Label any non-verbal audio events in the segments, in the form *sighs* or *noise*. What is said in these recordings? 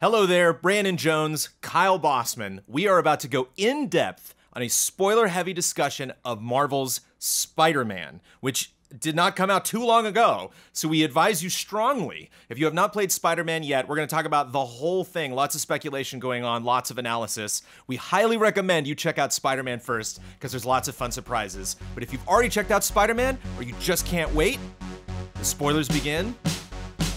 Hello there, Brandon Jones, Kyle Bosman. We are about to go in depth on a spoiler heavy discussion of Marvel's Spider Man, which did not come out too long ago. So we advise you strongly. If you have not played Spider Man yet, we're going to talk about the whole thing. Lots of speculation going on, lots of analysis. We highly recommend you check out Spider Man first because there's lots of fun surprises. But if you've already checked out Spider Man or you just can't wait, the spoilers begin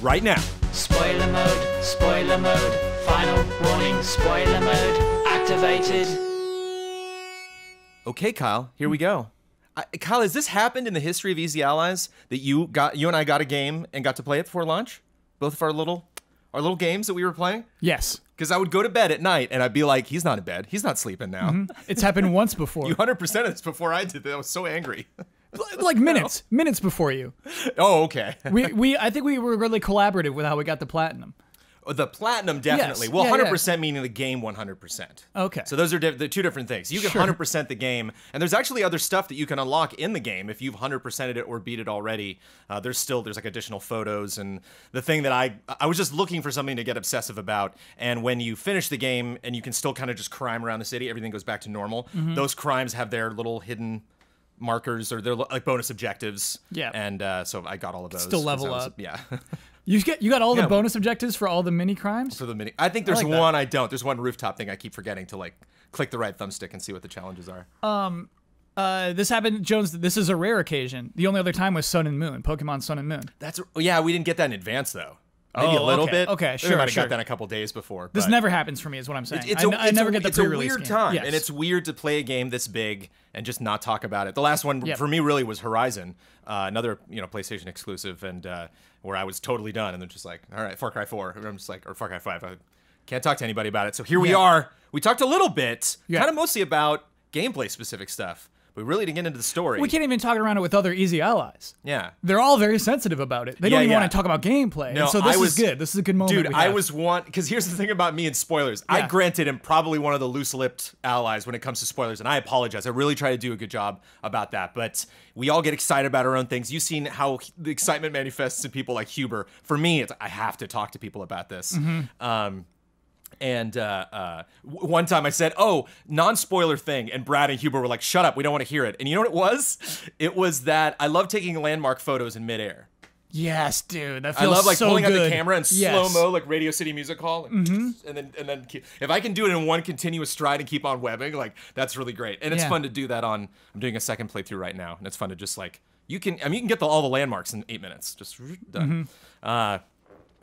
right now. Spoiler mode, spoiler mode, final warning, spoiler mode activated. Okay, Kyle, here we go. I, Kyle, has this happened in the history of Easy Allies that you got you and I got a game and got to play it before lunch? Both of our little our little games that we were playing? Yes. Because I would go to bed at night and I'd be like, he's not in bed. He's not sleeping now. Mm-hmm. It's happened once *laughs* before. You 100% of this before I did that. I was so angry. *laughs* like minutes, *laughs* minutes before you. oh, okay. *laughs* We we I think we were really collaborative with how we got the platinum. The platinum, definitely. Yes. Well, Yeah, yeah. 100% meaning the game 100%. Okay. So those are diff- the two different things. You can Sure. 100% the game, and there's actually other stuff that you can unlock in the game if you've 100%ed it or beat it already. Uh, there's still there's like additional photos and the thing that I I was just looking for something to get obsessive about. And when you finish the game and you can still kind of just crime around the city, everything goes back to normal. Mm-hmm. Those crimes have their little hidden markers or their like bonus objectives. Yeah. And uh, so I got all of those. Still level was- up. Yeah. *laughs* You get you got all Yeah. the bonus objectives for all the mini crimes. for the mini. I think there's like that. one I don't. There's one rooftop thing I keep forgetting to like click the right thumbstick and see what the challenges are. Um. Uh, this happened, Jones. This is a rare occasion. The only other time was Sun and Moon, Pokemon Sun and Moon. That's yeah. We didn't get that in advance though. Maybe a Oh, little okay. bit. Okay, sure, might have sure. got that a couple days before. This never happens for me, is what I'm saying. It's I a, I it's never a, get the it's a pre-release weird game. time, Yes. and it's weird to play a game this big and just not talk about it. The last one Yep. for me really was Horizon, uh, another you know PlayStation exclusive, and uh, where I was totally done, and then just like, all right, Far Cry Four. And I'm just like, or Far Cry Five. I can't talk to anybody about it. So here we are. We talked a little bit, Yeah. kind of mostly about gameplay specific stuff. We really didn't get into the story. we can't even talk around it with other easy allies. Yeah. They're all very sensitive about it. They Yeah, don't even yeah. want to talk about gameplay. No, And so this was- is good. This is a good moment. Dude, I was one because here's the thing about me and spoilers. I granted am probably one of the loose-lipped allies when it comes to spoilers, and I apologize. I really try to do a good job about that, but we all get excited about our own things. You've seen how the excitement manifests in people like Huber. For me, it's I have to talk to people about this. Mm-hmm. Um, and uh, uh, one time I said, "Oh, non-spoiler thing," and Brad and Huber were like, "Shut up, we don't want to hear it." And you know what it was? It was that I love taking landmark photos in midair. Yes, dude. That feels I love like so pulling out the camera and Yes. slow mo, like Radio City Music Hall, and then and then keep, if I can do it in one continuous stride and keep on webbing, like that's really great. And it's Yeah. fun to do that on. I'm doing a second playthrough right now, and it's fun to just like you can. I mean, you can get the, all the landmarks in eight minutes, just done. Uh,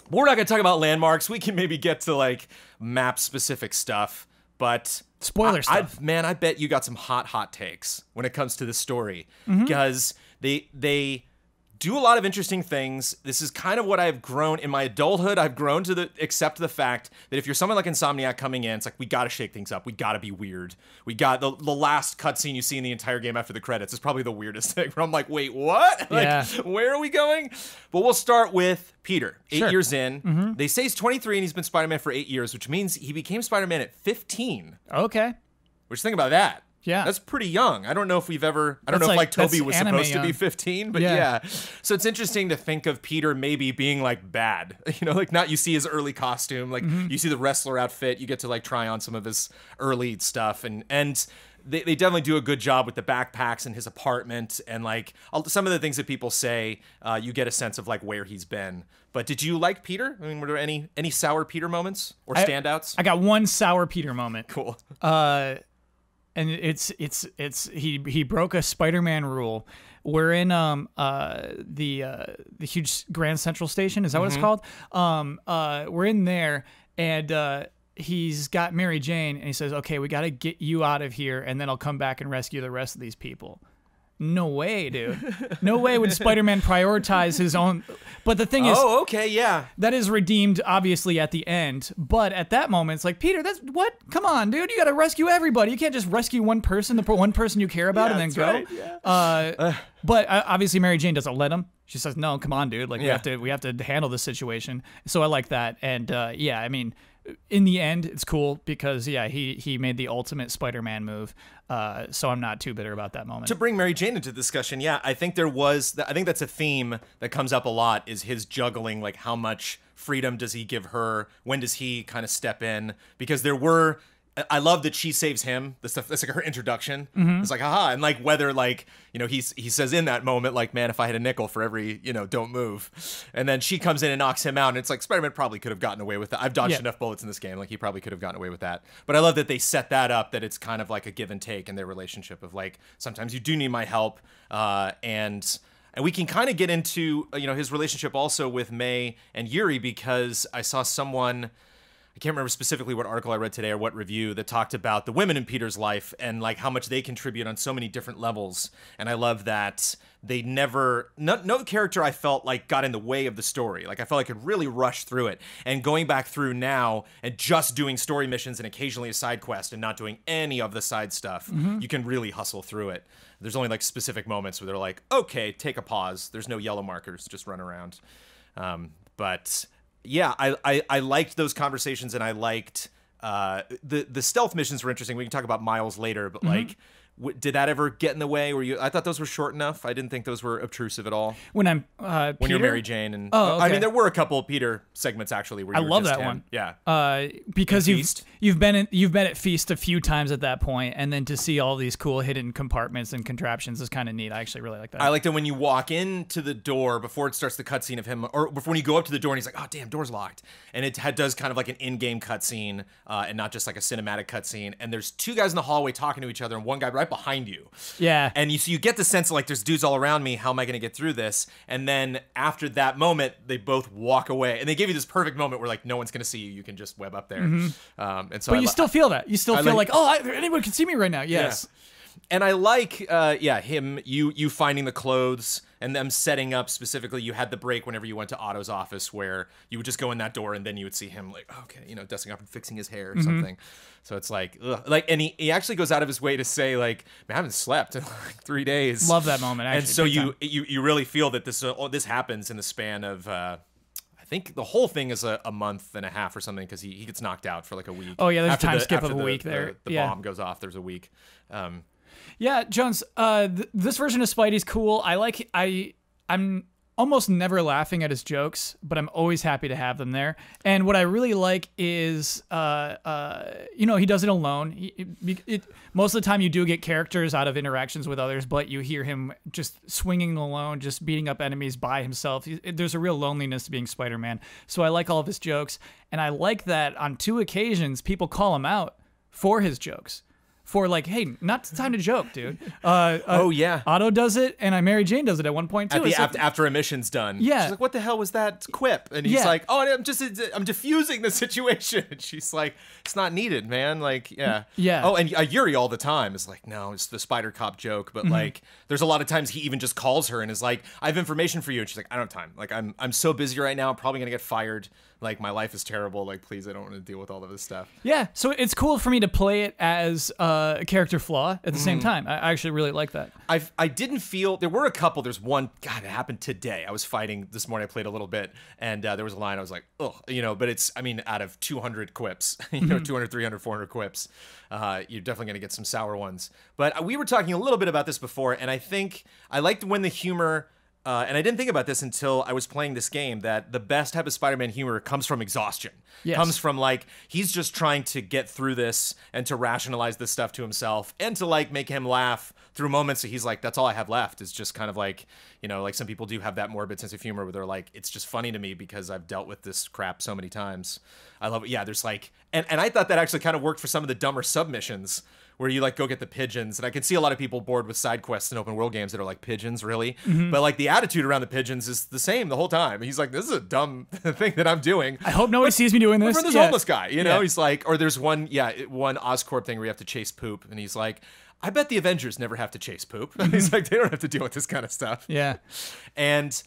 but we're not gonna talk about landmarks. We can maybe get to like map specific stuff, but. Spoiler I, I- stuff. man, I bet you got some hot, hot takes when it comes to the story Mm-hmm. because they they do a lot of interesting things. This is kind of what I've grown in my adulthood. I've grown to the accept the fact that if you're someone like Insomniac coming in, it's like we got to shake things up. We got to be weird. We got the the last cutscene you see in the entire game after the credits is probably the weirdest *laughs* thing. Where I'm like, wait, what? *laughs* Like, Yeah. where are we going? But we'll start with Peter. Eight Sure. Mm-hmm. years in, they say he's 23 and he's been Spider-Man for eight years, which means he became Spider-Man at 15. Okay. Which think about that. Yeah. That's pretty young. I don't know if we've ever I don't That's know if like- like Tobey was supposed to be 15, but yeah. Yeah. So it's interesting to think of Peter maybe being like bad. *laughs* You know, like not you see his early costume, like Mm-hmm. you see the wrestler outfit, you get to like try on some of his early stuff and and they, they definitely do a good job with the backpacks and his apartment and like some of the things that people say uh, you get a sense of like where he's been but did you like peter i mean were there any any sour peter moments or I- standouts I got one sour Peter moment. cool Uh, and it's it's it's he he broke a Spider-Man rule. We're in um uh the uh the huge Grand Central Station. Is that what Mm-hmm. it's called? Um uh we're in there and uh he's got Mary Jane and he says, "Okay, we got to get you out of here, and then I'll come back and rescue the rest of these people." No way, dude. *laughs* No way would Spider-Man prioritize his own. But the thing is, oh okay yeah that is redeemed obviously at the end but at that moment it's like peter that's what come on dude you gotta rescue everybody you can't just rescue one person the one person you care about Yeah, and then go right, yeah. uh, *sighs* but uh, obviously mary jane doesn't let him she says no come on dude like we have to we have to handle this situation so i like that and uh, yeah i mean in the end, it's cool because yeah, he he made the ultimate Spider-Man move. Uh, so I'm not too bitter about that moment. to bring Mary Jane into the discussion, yeah, I think there was. I think that's a theme that comes up a lot. Is his juggling like how much freedom does he give her? When does he kind of step in? Because there were. I love that she saves him. The stuff that's like her introduction. It's like haha, and like whether like you know he's he says in that moment like man if I had a nickel for every you know don't move, and then she comes in and knocks him out, and it's like Spider Man probably could have gotten away with that. I've dodged Yeah. enough bullets in this game, like he probably could have gotten away with that. But I love that they set that up that it's kind of like a give and take in their relationship of like sometimes you do need my help, uh, and and we can kind of get into uh, you know his relationship also with May and Yuri because I saw someone. I can't remember specifically what article I read today or what review that talked about the women in Peter's life and like how much they contribute on so many different levels. And I love that they never, no, no character I felt like got in the way of the story. Like I felt I could really rush through it. And going back through now and just doing story missions and occasionally a side quest and not doing any of the side stuff, you can really hustle through it. There's only like specific moments where they're like, okay, take a pause. There's no yellow markers, just run around. Um, but yeah, I, I I liked those conversations, and I liked uh, the the stealth missions were interesting. We can talk about Miles later, but like, w- did that ever get in the way? Were you? I thought those were short enough. I didn't think those were obtrusive at all. when I'm uh, When you're Mary Jane, and Oh, I mean, there were a couple of Peter segments actually. Where I love that him. one. Yeah. uh, because you've Feast? you've been in, you've been at feast a few times at that point, and then to see all these cool hidden compartments and contraptions is kind of neat. I actually really like that. I liked it when you walk into the door before it starts the cutscene of him, or before when you go up to the door and he's like, "Oh, damn, door's locked," and it had, does kind of like an in-game cutscene, uh, and not just like a cinematic cutscene. And there's two guys in the hallway talking to each other, and one guy right behind you. yeah, And you so you get the sense of like there's dudes all around me. How am I to get through this? And then after that moment, they both walk away, and they give you this perfect moment where like no one's to see you. You can just web up there. Um, and so but I you li- still feel that. You still I feel like- like, oh, I, anyone can see me right now. Yes. And I like, uh, yeah, him, you, you finding the clothes and them setting up specifically. You had the break whenever you went to Otto's office where you would just go in that door and then you would see him like, okay, you know, dusting up and fixing his hair or Mm-hmm. something. So it's like, ugh. like, and he, he actually goes out of his way to say like, Man, I haven't slept in like three days. Love that moment. Actually, and so you, time. you, you really feel that this, uh, this happens in the span of, uh, I think the whole thing is a, a month and a half or something because he, he gets knocked out for like a week. Oh, yeah, there's a time the- skip of a the- week the- there. The, Yeah. bomb goes off. There's a week. Um, Yeah, Jones. Uh, th- this version of Spidey's cool. I like. I I'm almost never laughing at his jokes, but I'm always happy to have them there. And what I really like is, uh, uh, you know, he does it alone. He, it, it, most of the time, you do get characters out of interactions with others, but you hear him just swinging alone, just beating up enemies by himself. He- There's a real loneliness to being Spider-Man. So I like all of his jokes, and I like that on two occasions people call him out for his jokes. For like, hey, not time to joke, dude. Uh, uh, *laughs* Oh, yeah. Otto does it, and I Mary Jane does it at one point too. at the like- after, after a mission's done. Yeah. She's like, "What the hell was that quip?" And he's Yeah. like, "Oh, I'm just I'm diffusing the *laughs* situation." And she's like, "It's not needed, man." Like, yeah, Yeah. Oh, and uh, Yuri all the time is like, "No, it's the Spider Cop joke." Mm-hmm. But like, there's a lot of times he even just calls her and is like, "I have information for you," and she's like, "I don't have time. Like, I'm I'm so busy right now. I'm probably gonna get fired. Like, my life is terrible. Like, please, I don't want to deal with all of this stuff." yeah, so it's cool for me to play it as uh, a character flaw at the Mm-hmm. same time. I actually really like that. I I didn't feel there were a couple. There's one. God, it happened today. I was fighting this morning. I played a little bit, and uh, there was a line. I was like, oh, you know. But it's. I mean, out of 200 quips, *laughs* you know, 200, 300, 400 quips, uh, you're definitely gonna get some sour ones. But uh, we were talking a little bit about this before, and I think I liked when the humor. Uh, and I didn't think about this until I was playing this game that the best type of Spider-Man humor comes from exhaustion. Yes. Comes from like he's just trying to get through this and to rationalize this stuff to himself and to like make him laugh through moments that he's like that's all I have left is just kind of like you know like some people do have that morbid sense of humor where they're like it's just funny to me because I've dealt with this crap so many times. I love it. Yeah, there's like and and I thought that actually kind of worked for some of the dumber submissions where you like go get the pigeons and I can see a lot of people bored with side quests in open world games that are like pigeons really mm-hmm. but like the attitude around the pigeons is the same the whole time he's like this is a dumb *laughs* thing that I'm doing I hope nobody sees me doing this. for this Yeah. homeless guy, you know, Yeah. he's like, or there's one, yeah, one Oscorp thing where you have to chase poop, and he's like, I bet the Avengers never have to chase poop. *laughs* he's mm-hmm. like, they don't have to deal with this kind of stuff. Yeah. And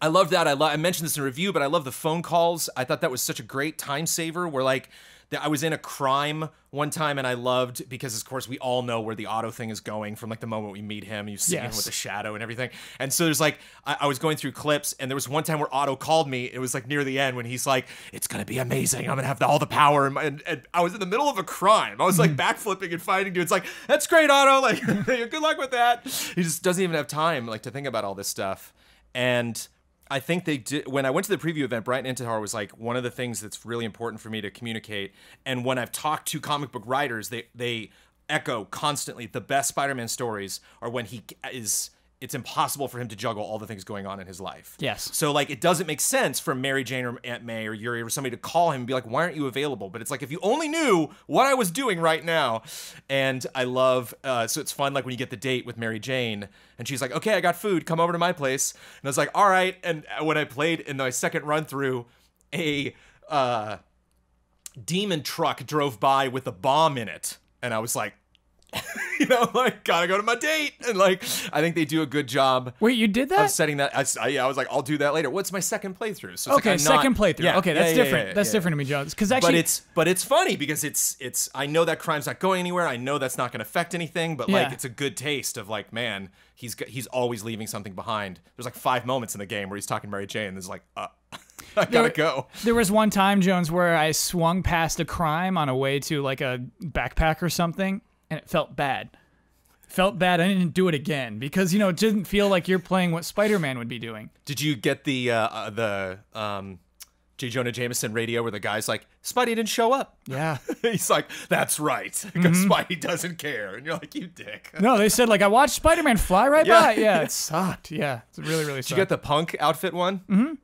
I love that. I love. I mentioned this in review, but I love the phone calls. I thought that was such a great time saver. Where like that I was in a crime one time and I loved because of course we all know where the Otto thing is going from like the moment we meet him. You see him with the shadow and everything. And so there's like I, I was going through clips and there was one time where Otto called me. It was like near the end when he's like, "It's gonna be amazing. I'm gonna have all the power." And, my- and, and I was in the middle of a crime. I was like mm-hmm. backflipping and fighting dudes. Like that's great, Otto. Like *laughs* good luck with that. He just doesn't even have time like to think about all this stuff. And I think they did when I went to the preview event. Bryan Intihar was like one of the things that's really important for me to communicate. And when I've talked to comic book writers, they they echo constantly the best Spider-Man stories are when he is. It's impossible for him to juggle all the things going on in his life. Yes. So like it doesn't make sense for Mary Jane or Aunt May or Yuri or somebody to call him and be like, "Why aren't you available?" But it's like if you only knew what I was doing right now. And I love uh, so it's fun like when you get the date with Mary Jane and she's like, "Okay, I got food. Come over to my place." And I was like, "All right." And when I played in my second run through, a uh, demon truck drove by with a bomb in it, and I was like. *laughs* you know, like gotta go to my date, and like I think they do a good job Wait, you did that? of setting that. I, I- yeah, I was like, I'll do that later. What's my second playthrough? So it's like okay, I'm not- second playthrough. Yeah, okay, that's yeah, different. yeah, that's yeah. different to me, Jones. Because actually, But it's but it's funny because it's it's I know that crime's not going anywhere. I know that's not going to affect anything. But like it's a good taste of like man, he's he's always leaving something behind. There's like five moments in the game where he's talking to Mary Jane. And there's like, uh, *laughs* I gotta There- go. There was one time, Jones, where I swung past a crime on a way to like a backpack or something, and it felt bad. Felt bad. I didn't do it again because you know it didn't feel like you're playing what Spider-Man would be doing. Did you get the uh, uh, the um, J. Jonah Jameson radio where the guy's like, Spidey didn't show up? Yeah. *laughs* he's like, that's right, because Mm-hmm. Spidey doesn't care, and you're like, you dick. *laughs* No, they said like I watched Spider-Man fly right Yeah. by. Yeah, it *laughs* sucked. Yeah, it's really really Did you sucked. get the punk outfit one? Mm-hmm.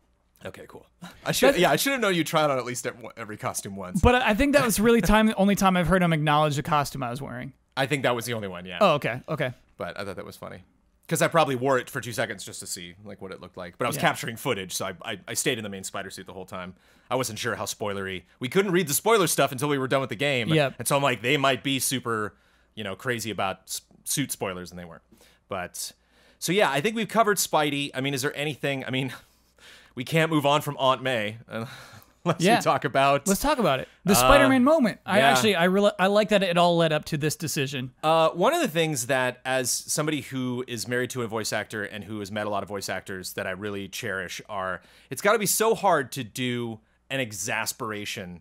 Okay, cool. I should, yeah, I should have known you tried on at least every, every costume once. but I think that was really time the only time I've heard him acknowledge the costume I was wearing. I think that was the only one, yeah. Oh, okay, okay. But I thought that was funny because I probably wore it for two seconds just to see like what it looked like. But I was Yeah. capturing footage, so I, I I stayed in the main spider suit the whole time. I wasn't sure how spoilery. We couldn't read the spoiler stuff until we were done with the game. Yep. And so I'm like, they might be super, you know, crazy about s- suit spoilers, and they weren't. But so yeah, I think we've covered Spidey. I mean, is there anything? I mean, we can't move on from Aunt May *laughs* uh, unless Yeah. we talk about. Let's talk about it. The Spider-Man moment. I Uh, yeah. actually I really I like that it all led up to this decision. Uh, one of the things that, as somebody who is married to a voice actor and who has met a lot of voice actors, that I really cherish are it's got to be so hard to do an exasperation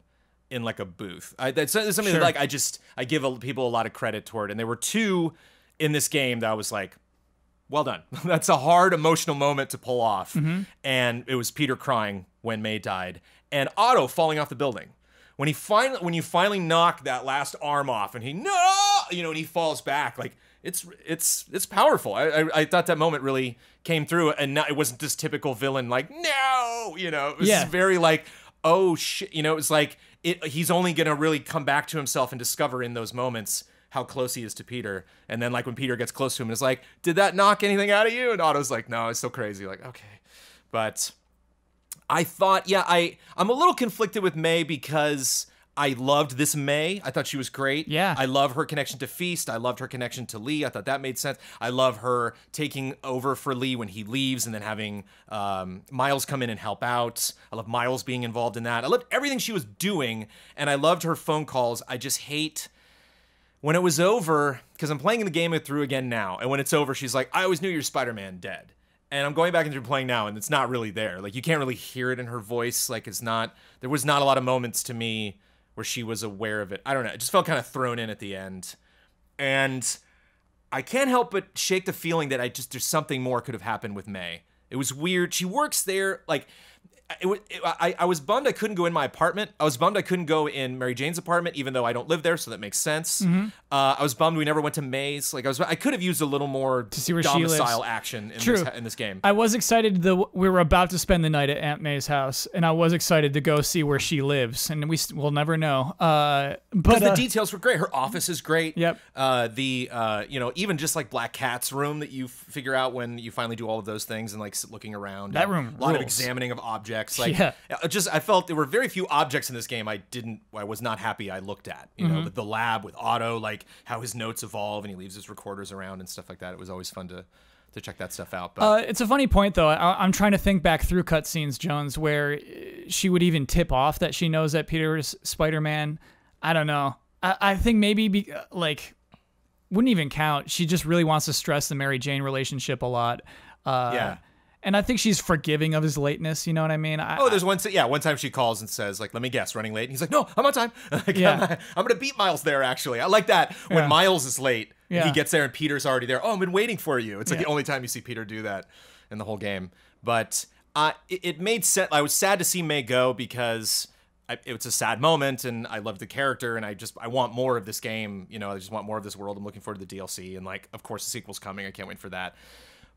in like a booth. I, that's that's something Sure. that, like I just I give a, people a lot of credit toward, and there were two in this game that I was like, well done. *laughs* That's a hard emotional moment to pull off. And it was Peter crying when May died, and Otto falling off the building. When he finally, when you finally knock that last arm off, and he no, you know, and he falls back, like it's it's it's powerful. I I, I thought that moment really came through, and not, it wasn't this typical villain like no, you know, it was Yeah. very like oh shit, you know, it was like it. He's only gonna really come back to himself and discover in those moments how close he is to Peter. And then like when Peter gets close to him, it's like, did that knock anything out of you? And Otto's like, no, it's so crazy. Like, okay. But I thought, yeah, I I'm a little conflicted with May because I loved this May. I thought she was great. Yeah. I love her connection to Feast. I loved her connection to Li. I thought that made sense. I love her taking over for Li when he leaves and then having um, Miles come in and help out. I love Miles being involved in that. I loved everything she was doing, and I loved her phone calls. I just hate when it was over because I'm playing the game through again now, and when it's over, she's like, "I always knew you're Spider-Man dead." And I'm going back through playing now, and it's not really there. Like you can't really hear it in her voice. Like it's not. There was not a lot of moments to me where she was aware of it. I don't know. It just felt kind of thrown in at the end, and I can't help but shake the feeling that I just there's something more could have happened with May. It was weird. She works there like it, it, I, I was bummed I couldn't go in my apartment. I was bummed I couldn't go in Mary Jane's apartment, even though I don't live there, so that makes sense. Mm-hmm. Uh, I was bummed we never went to May's. Like I was, I could have used a little more to see where she lives. domicile action in True. this in this game. I was excited that we were about to spend the night at Aunt May's house, and I was excited to go see where she lives, and we will never know. Uh, but because the uh, details were great. Her office is great. Yep. Uh, the uh, you know even just like Black Cat's room that you f- figure out when you finally do all of those things and like looking around. That room A lot of examining of objects. Like Yeah. uh, just I felt there were very few objects in this game I didn't I was not happy I looked at. You Mm-hmm. know, with the lab with Otto, like how his notes evolve and he leaves his recorders around and stuff like that. It was always fun to to check that stuff out. But Uh, it's a funny point, though. I, I'm trying to think back through cutscenes, Jones, where uh, she would even tip off that she knows that Peter is Spider-Man. I don't know. I, I think maybe be, uh, like wouldn't even count. She just really wants to stress the Mary Jane relationship a lot. Uh, Yeah. And I think she's forgiving of his lateness. You know what I mean? I, Oh, there's one. Yeah, one time she calls and says, "Like, let me guess, running late." And he's like, "No, I'm on time. *laughs* Like, Yeah. I'm, I'm gonna beat Miles there. Actually, I like that when Yeah. Miles is late. Yeah. He gets there and Peter's already there. Oh, I've been waiting for you. It's like Yeah. the only time you see Peter do that in the whole game. But uh, it, it made sense. I was sad to see May go because I, it was a sad moment, and I loved the character, and I just I want more of this game. You know, I just want more of this world. I'm looking forward to the DLC, and like, of course, the sequel's coming. I can't wait for that.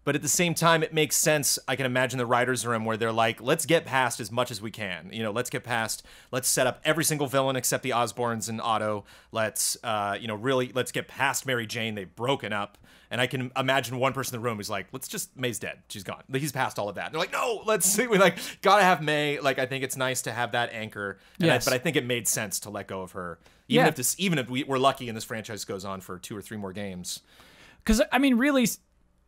But at the same time, it makes sense. I can imagine the writers' room where they're like, let's get past as much as we can. You know, let's get past, let's set up every single villain except the Osborns and Otto. Let's, uh, you know, really, let's get past Mary Jane. They've broken up. And I can imagine one person in the room who's like, let's just, May's dead. She's gone. He's past all of that. And they're like, no, let's, see. *laughs* we like, gotta have May. Like, I think it's nice to have that anchor. And I- Yes. but I think it made sense to let go of her. Even Yeah. if this, even if we, we're lucky and this franchise goes on for two or three more games. because I mean, really,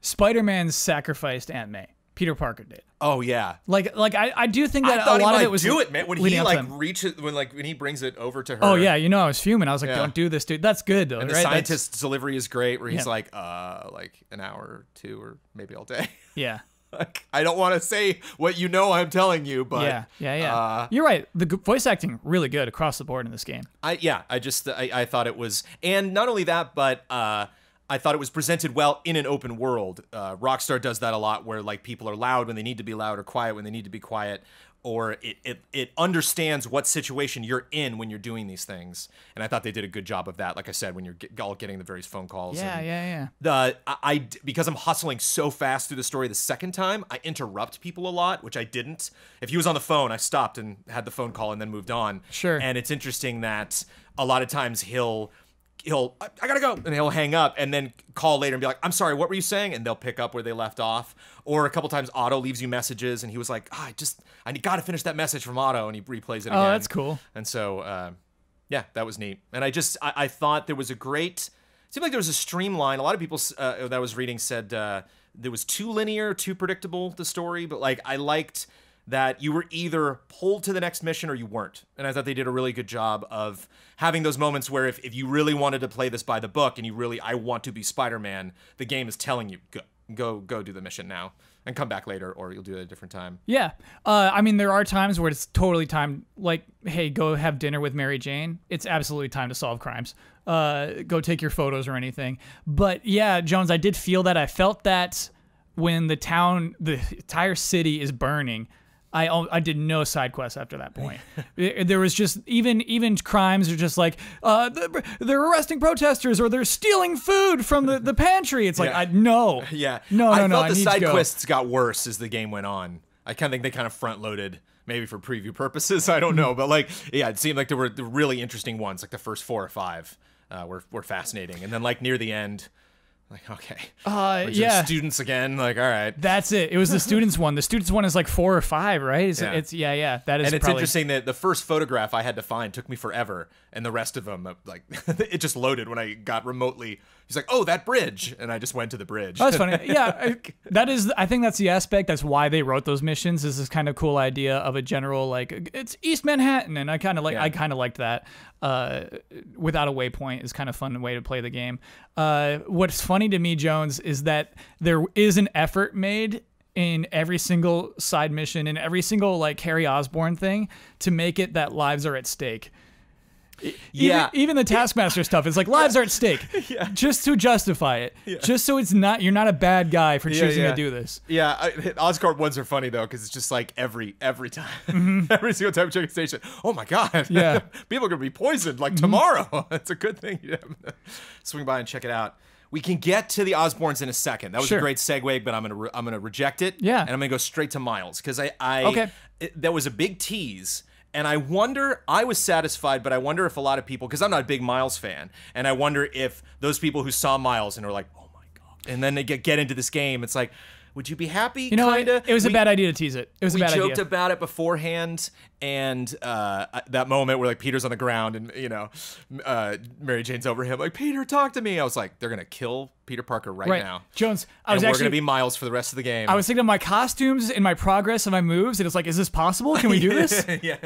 Spider-Man sacrificed Aunt May. Peter Parker did. Oh, yeah. Like, like I, I do think that I a lot of it was do it, man. When he like reaches, when like when he brings it over to her. Oh yeah, you know I was fuming. I was like, Yeah. "Don't do this, dude." That's good though, And the right? That's- scientist's delivery is great, where he's Yeah. like, uh, like an hour or two, or maybe all day. *laughs* Yeah, like, I don't want to say what you know I'm telling you, but yeah, yeah, yeah. uh, You're right. The g- voice acting really good across the board in this game. I yeah, I just I, I thought it was, and not only that, but uh, I thought it was presented well in an open world. Uh, Rockstar does that a lot, where like people are loud when they need to be loud, or quiet when they need to be quiet, or it it it understands what situation you're in when you're doing these things. And I thought they did a good job of that. Like I said, when you're get, all getting the various phone calls. Yeah, yeah, yeah. the I, I because I'm hustling so fast through the story the second time, I interrupt people a lot, which I didn't. If he was on the phone, I stopped and had the phone call and then moved on. Sure. And it's interesting that a lot of times he'll he'll I, I gotta go and he'll hang up and then call later and be like i'm sorry what were you saying and they'll pick up where they left off or a couple times otto leaves you messages and he was like "Ah, i just i gotta finish that message from otto and he replays it again Oh, that's cool. and so, uh, yeah, that was neat. And I just, I, I thought there was a great, it seemed like there was a streamline. A lot of people uh, that I was reading said uh, there was too linear, too predictable, the story. But like, I liked that you were either pulled to the next mission or you weren't. And I thought they did a really good job of having those moments where if, if you really wanted to play this by the book and you really, I want to be Spider Man, the game is telling you, go, go, go do the mission now and come back later or you'll do it at a different time. Yeah. Uh, I mean, there are times where it's totally time, like, hey, go have dinner with Mary Jane. It's absolutely time to solve crimes. Uh, go take your photos or anything. But yeah, Jones, I did feel that. I felt that when the town, the entire city is burning. I, I did no side quests after that point. There was just even even crimes are just like uh, they're, arresting protesters or they're stealing food from the, the pantry. It's like Yeah. I no *laughs* Yeah. no no I no felt I the to side go. quests got worse as the game went on. I kind of think they kind of front loaded, maybe for preview purposes. I don't know, but like, yeah, it seemed like there were the really interesting ones, like the first four or five, uh, were were fascinating, and then like near the end, like okay, Uh, yeah. students again. Like, all right. That's it. It was the students one. The students one is like four or five, right? It's Yeah. yeah, it's, yeah, yeah. That is And it's probably, interesting that the first photograph I had to find took me forever, and the rest of them, uh, like, *laughs* it just loaded when I got remotely. He's like, "Oh, that bridge," and I just went to the bridge. Oh, that's funny. Yeah, *laughs* I- that is. I think that's the aspect. That's why they wrote those missions. Is this kind of cool idea of a general like it's East Manhattan, and I kind of like. Yeah. I kind of liked that. Uh, without a waypoint is kind of fun way to play the game. Uh, what's funny to me, Jones, is that there is an effort made in every single side mission and every single like Harry Osborn thing to make it that lives are at stake. Yeah. Even, even the Taskmaster stuff is like lives are at stake, *laughs* Yeah. just to justify it, just so it's not you're not a bad guy for choosing yeah. to do this. Yeah, I, Oscorp ones are funny though because it's just like every every time, *laughs* every single time check a station. Oh my god, Mm-hmm. Yeah. Mm-hmm. *laughs* people are gonna be poisoned like tomorrow. It's a good thing. You have to swing by and check it out. We can get to the Osborns in a second. That was Sure. a great segue, but I'm gonna re- I'm gonna reject it. Yeah. and I'm gonna go straight to Miles because I I Okay. it, that was a big tease. And I wonder, I was satisfied, but I wonder if a lot of people, because I'm not a big Miles fan, and I wonder if those people who saw Miles and are like, oh my God, and then they get, get into this game, it's like, would you be happy? You know, kinda. it was a bad idea to tease it. It was a bad idea. we joked about it beforehand, and uh, that moment where like Peter's on the ground and you know, uh, Mary Jane's over him, like Peter, talk to me. I was like, they're gonna kill Peter Parker right, right, now. Jones. I and was we're actually gonna be Miles for the rest of the game. I was thinking of my costumes and my progress and my moves, and it's like, is this possible? Can we do this? *laughs* yeah,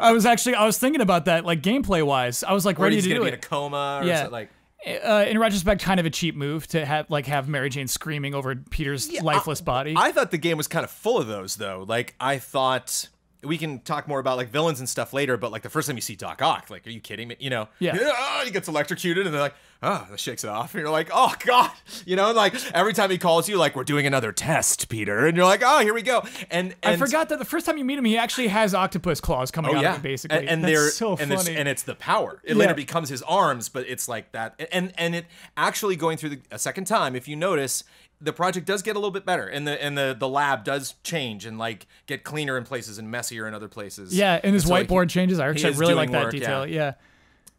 I was actually, I was thinking about that, like gameplay wise. I was like or ready to do be in a coma. Or Yeah. something, like Uh, in retrospect, kind of a cheap move to have like have Mary Jane screaming over Peter's lifeless body. I thought the game was kind of full of those though. Like I thought we can talk more about like villains and stuff later, but like the first time you see Doc Ock, like, are you kidding me? You know, Yeah. oh, *laughs* he gets electrocuted, and they're like, Ah, oh, that shakes it off, and you're like, oh god, you know, like every time he calls you, like, we're doing another test, Peter, and you're like, oh, here we go, and, and I forgot that the first time you meet him, he actually has octopus claws coming Oh out yeah, of it, basically. and, and they're so and, it's, funny. and it's the power. It Yeah. later becomes his arms, but it's like that. And and it actually going through the, a second time, if you notice, the project does get a little bit better, and the and the the lab does change and like get cleaner in places and messier in other places. yeah, and his so, like, whiteboard he- changes. I actually really like that work, detail. yeah. Yeah.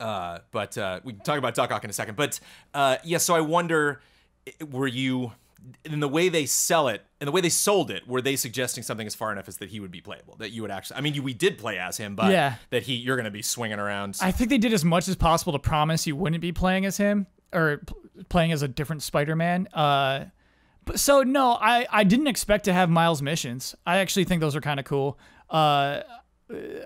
Uh, but uh, we can talk about Doc Ock in a second. But uh, yeah, so I wonder, were you in the way they sell it and the way they sold it? Were they suggesting something as far enough as that he would be playable? That you would actually? I mean, you, we did play as him, but Yeah. that he you're going to be swinging around. I think they did as much as possible to promise you wouldn't be playing as him or playing as a different Spider-Man. Uh, but so no, I I didn't expect to have Miles missions. I actually think those are kind of cool. Uh,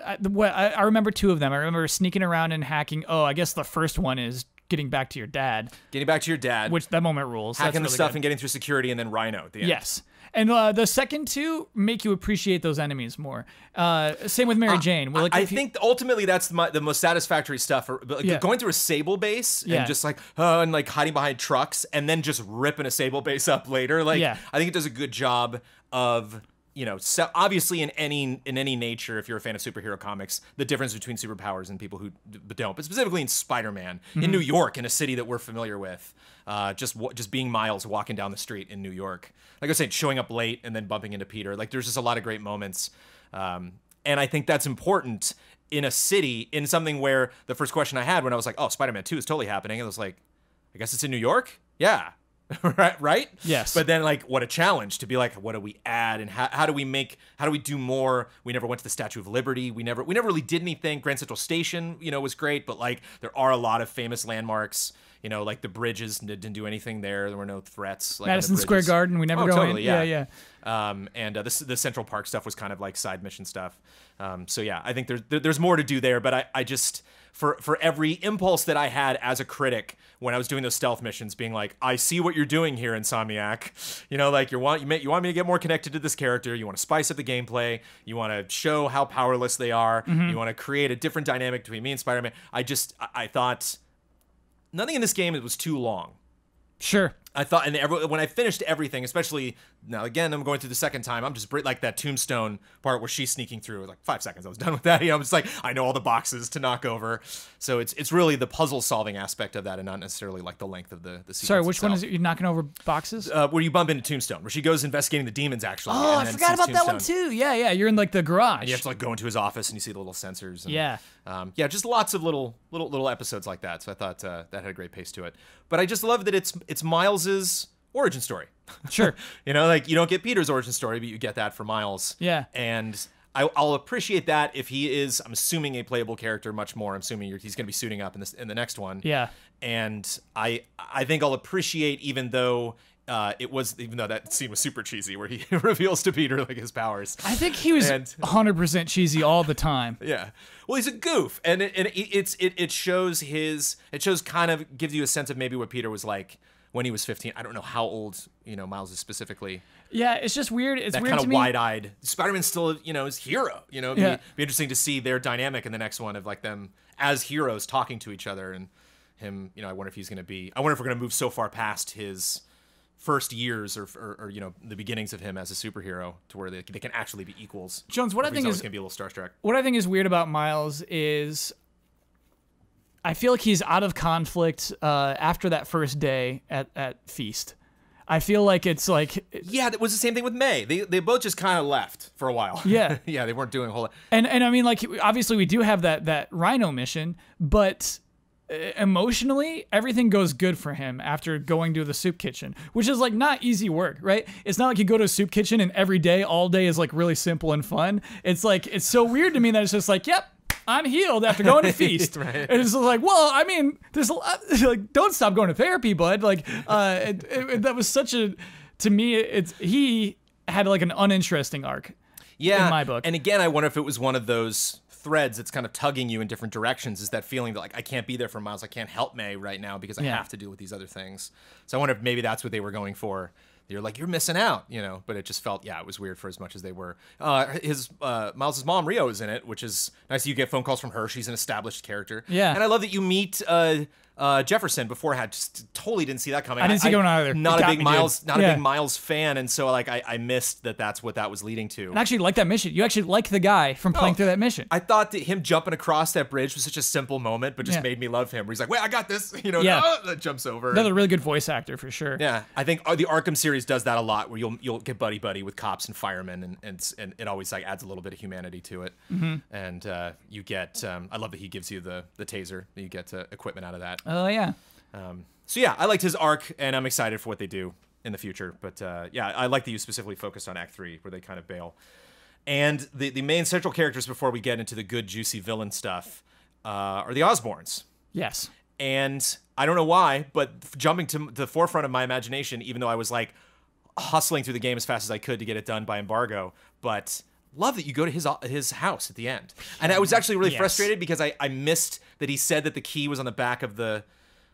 I, what, I, I remember two of them. I remember sneaking around and hacking. Oh, I guess the first one is getting back to your dad, Getting back to your dad, which that moment rules. That's hacking the really stuff good. and getting through security, and then Rhino at the end. Yes. And uh, the second two make you appreciate those enemies more. Uh, same with Mary Jane. Well, like, I if you- think ultimately that's my, the most satisfactory stuff. Like, Yeah. Going through a Sable base Yeah. and just like uh, and like hiding behind trucks and then just ripping a Sable base up later. Like Yeah. I think it does a good job of you know se- obviously in any in any nature if you're a fan of superhero comics the difference between superpowers and people who d- don't but specifically in Spider-Man Mm-hmm. in New York in a city that we're familiar with uh, just just being Miles walking down the street in New York. Like I said, showing up late and then bumping into Peter. Like there's just a lot of great moments um, and I think that's important in a city in something where the first question I had when I was like oh Spider-Man 2 is totally happening it was like I guess it's in New York? Yeah *laughs* right right Yes. but then like what a challenge to be like what do we add and how, how do we make how do we do more we never went to the statue of liberty we never we never really did anything grand central station you know was great but like there are a lot of famous landmarks you know like the bridges didn't do anything there there were no threats like Madison Square. Garden, we never Oh, go totally, in. yeah yeah. um, and uh, this the Central Park stuff was kind of like side mission stuff. Um, so yeah, I think there's there, there's more to do there. But I, I just for for every impulse that I had as a critic when I was doing those stealth missions, being like, I see what you're doing here, Insomniac. You know, like you want you, may, you want me to get more connected to this character. You want to spice up the gameplay. You want to show how powerless they are. Mm-hmm. You want to create a different dynamic between me and Spider-Man. I just I, I thought nothing in this game it was too long. Sure. I thought, and every, when I finished everything, especially now again, I'm going through the second time. I'm just like that tombstone part where she's sneaking through. Like five seconds, I was *laughs* done with that. You know, I'm just like I know all the boxes to knock over. So it's it's really the puzzle solving aspect of that, and not necessarily like the length of the the. Sorry, sequence which one itself. is it? You're knocking over boxes? Uh, where you bump into Tombstone, where she goes investigating the demons actually. oh, and I forgot about that one too. Yeah, yeah. You're in like the garage. You have to like go into his office and you see the little sensors. And, Yeah. um, yeah, just lots of little little little episodes like that. So I thought uh, that had a great pace to it. But I just love that it's it's Miles's origin story. *laughs* Sure. you know, like you don't get Peter's origin story, but you get that for Miles. Yeah. And I, I'll appreciate that if he is. I'm assuming a playable character much more. I'm assuming he's going to be suiting up in this in the next one. Yeah. And I I think I'll appreciate even though. Uh, it was even though that scene was super cheesy, where he *laughs* reveals to Peter like his powers. I think he was And- 100% cheesy all the time. *laughs* Yeah. Well, he's a goof, and it, and it, it's it, it shows his it shows kind of gives you a sense of maybe what Peter was like when he was 15. I don't know how old you know Miles is specifically. Yeah, it's just weird. It's That weird kind of wide-eyed. Spider-Man's still you know his hero. You know, It'd Yeah. be, be interesting to see their dynamic in the next one of like them as heroes talking to each other and him. You know, I wonder if he's going to be. I wonder if we're going to move so far past his first years or, or, or you know the beginnings of him as a superhero to where they, they can actually be equals. Jones, what I Or if he's think is going to be a little starstruck. what I think is weird about Miles is I feel like he's out of conflict uh, after that first day at, at Feast. I feel like it's like Yeah, it was the same thing with May. They they both just kind of left for a while. Yeah. *laughs* yeah, they weren't doing a whole lot. and and I mean like obviously we do have that that Rhino mission, but emotionally everything goes good for him after going to the soup kitchen which is like not easy work right it's not like you go to a soup kitchen and every day all day is like really simple and fun it's like it's so weird to me that it's just like yep I'm healed after going to *laughs* feast. Right. And it's like, well, I mean, there's a lot, *laughs* like, don't stop going to therapy, bud. Like, uh, it, it, that was such a, to me, it's he had like an uninteresting arc. yeah in my book. and again i wonder if it was one of those threads that's kind of tugging you in different directions is that feeling that like i can't be there for miles i can't help may right now because i Yeah. have to deal with these other things so i wonder if maybe that's what they were going for you're like you're missing out you know but it just felt yeah it was weird for as much as they were. Uh his uh miles's mom rio is in it which is nice you get phone calls from her. She's an established character. Yeah. and i love that you meet uh uh, Jefferson beforehand just totally didn't see that coming. I didn't see it going either. Not a big dude. Miles, not a big Miles fan, and so like I, I missed that. That's what that was leading to. And I actually like that mission. You actually like the guy from playing Oh, through that mission. I thought that him jumping across that bridge was such a simple moment, but just Yeah. made me love him. Where he's like, "Wait, I got this," *laughs* you know, Yeah. "Ah," that jumps over. Another really good voice actor for sure. yeah, I think uh, the Arkham series does that a lot, where you'll you'll get buddy buddy with cops and firemen, and and, and it always like adds a little bit of humanity to it. Mm-hmm. And uh, you get, um, I love that he gives you the the taser. You get uh, equipment out of that. Oh yeah. Um, so yeah, I liked his arc, and I'm excited for what they do in the future. But uh, yeah, I like that you specifically focused on Act Three, where they kind of bail. And the the main central characters before we get into the good juicy villain stuff uh, are the Osborns. Yes. And I don't know why, but f- jumping to the forefront of my imagination, even though I was like hustling through the game as fast as I could to get it done by embargo, but love that you go to his uh, his house at the end. And I was actually really Yes. frustrated because I, I missed that he said that the key was on the back of the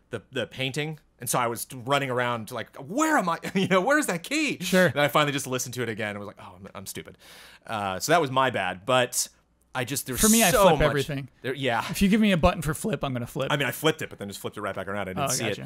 the, the painting. And so I was running around like, where am I? *laughs* You know, where's that key? Sure. And I finally just listened to it again and was like, oh, I'm, I'm stupid. Uh, so that was my bad. But I just there's For me, I so flip much- everything. There, yeah. If you give me a button for flip, I'm gonna flip. I mean, I flipped it, but then just flipped it right back around. I didn't Oh, see it.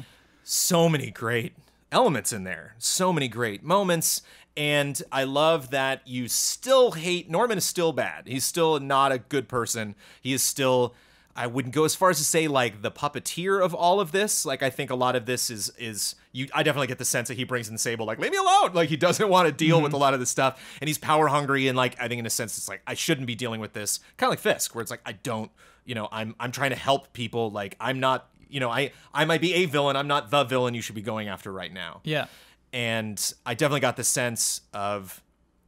So many great elements in there. So many great moments. And I love that you still hate Norman is still bad. He's still not a good person. He is still I wouldn't go as far as to say like the puppeteer of all of this. Like I think a lot of this is is you I definitely get the sense that he brings in Sable like leave me alone. Like he doesn't want to deal Mm-hmm. with a lot of this stuff. And he's power hungry and like I think in a sense it's like I shouldn't be dealing with this. Kind of like Fisk, where it's like I don't, you know, I'm I'm trying to help people. Like I'm not you know, I I might be a villain. I'm not the villain you should be going after right now. yeah. And I definitely got the sense of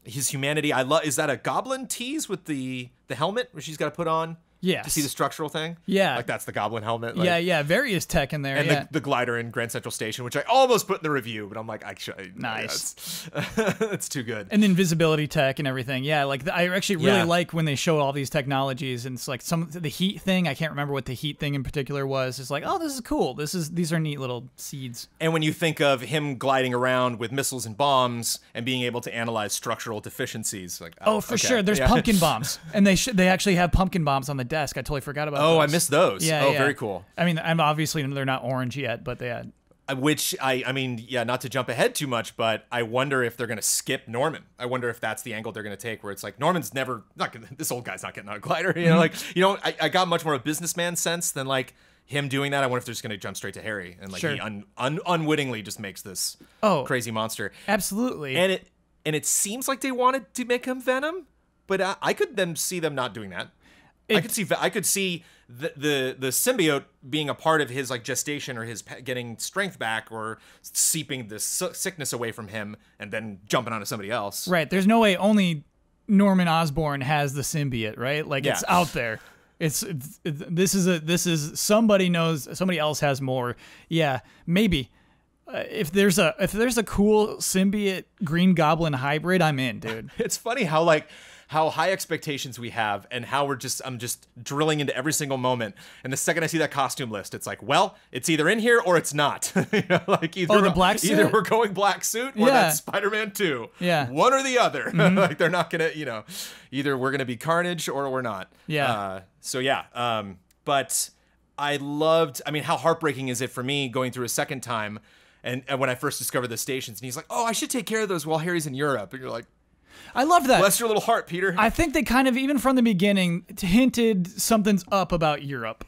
his humanity. I love. Is that a goblin tease with the the helmet which she's got to put on? Yes. To see the structural thing. Yeah. Like that's the goblin helmet. Like, yeah, yeah. Various tech in there. And yeah. the, the glider in Grand Central Station, which I almost put in the review, but I'm like, actually, Nice. It's, *laughs* it's too good. and invisibility tech and everything. Yeah, like I actually really Yeah. like when they show all these technologies and it's like some the heat thing. I can't remember what the heat thing in particular was. It's like, oh, this is cool. This is these are neat little seeds. And when you think of him gliding around with missiles and bombs and being able to analyze structural deficiencies, like Oh, oh for okay. sure. There's Yeah. pumpkin *laughs* bombs, and they sh- they actually have pumpkin bombs on the desk. I totally forgot about. Oh, I missed those. Yeah. oh, yeah. very cool. I mean, I'm obviously they're not orange yet, but they had. Uh, Which I, I mean, yeah, not to jump ahead too much, but I wonder if they're gonna skip Norman. I wonder if that's the angle they're gonna take, where it's like Norman's never not gonna, *laughs* this old guy's not getting on a glider. *laughs* You know, Mm-hmm. like you know, I, I got much more of a businessman sense than like him doing that. I wonder if they're just gonna jump straight to Harry and like Sure. he un, un, unwittingly just makes this Oh. crazy monster. Absolutely. And it and it seems like they wanted to make him Venom, but I, I could then see them not doing that. I could see I could see the, the the symbiote being a part of his like gestation or his getting strength back or seeping the sickness away from him and then jumping onto somebody else. Right. There's no way only Norman Osborn has the symbiote, right? Like it's out there. It's, it's, it's this is a this is somebody knows somebody else has more. Yeah, maybe. Uh, if there's a if there's a cool symbiote Green Goblin hybrid, I'm in, dude. *laughs* It's funny how like how high expectations we have and how we're just I'm just drilling into every single moment. And the second I see that costume list, it's like, well, it's either in here or it's not. *laughs* you know, like either Oh, the black *laughs* either suit? we're going black suit or Yeah. that's Spider-Man 2. Yeah. Mm-hmm. One or the other. *laughs* like they're not gonna, you know, either we're gonna be Carnage or we're not. Yeah. Uh, so yeah. Um, but I loved. I mean, how heartbreaking is it for me going through a second time? And, and when I first discovered the stations, and he's like, "Oh, I should take care of those while Harry's in Europe," and you're like, I love that. "Bless your little heart, Peter." I think they kind of even from the beginning hinted something's up about Europe.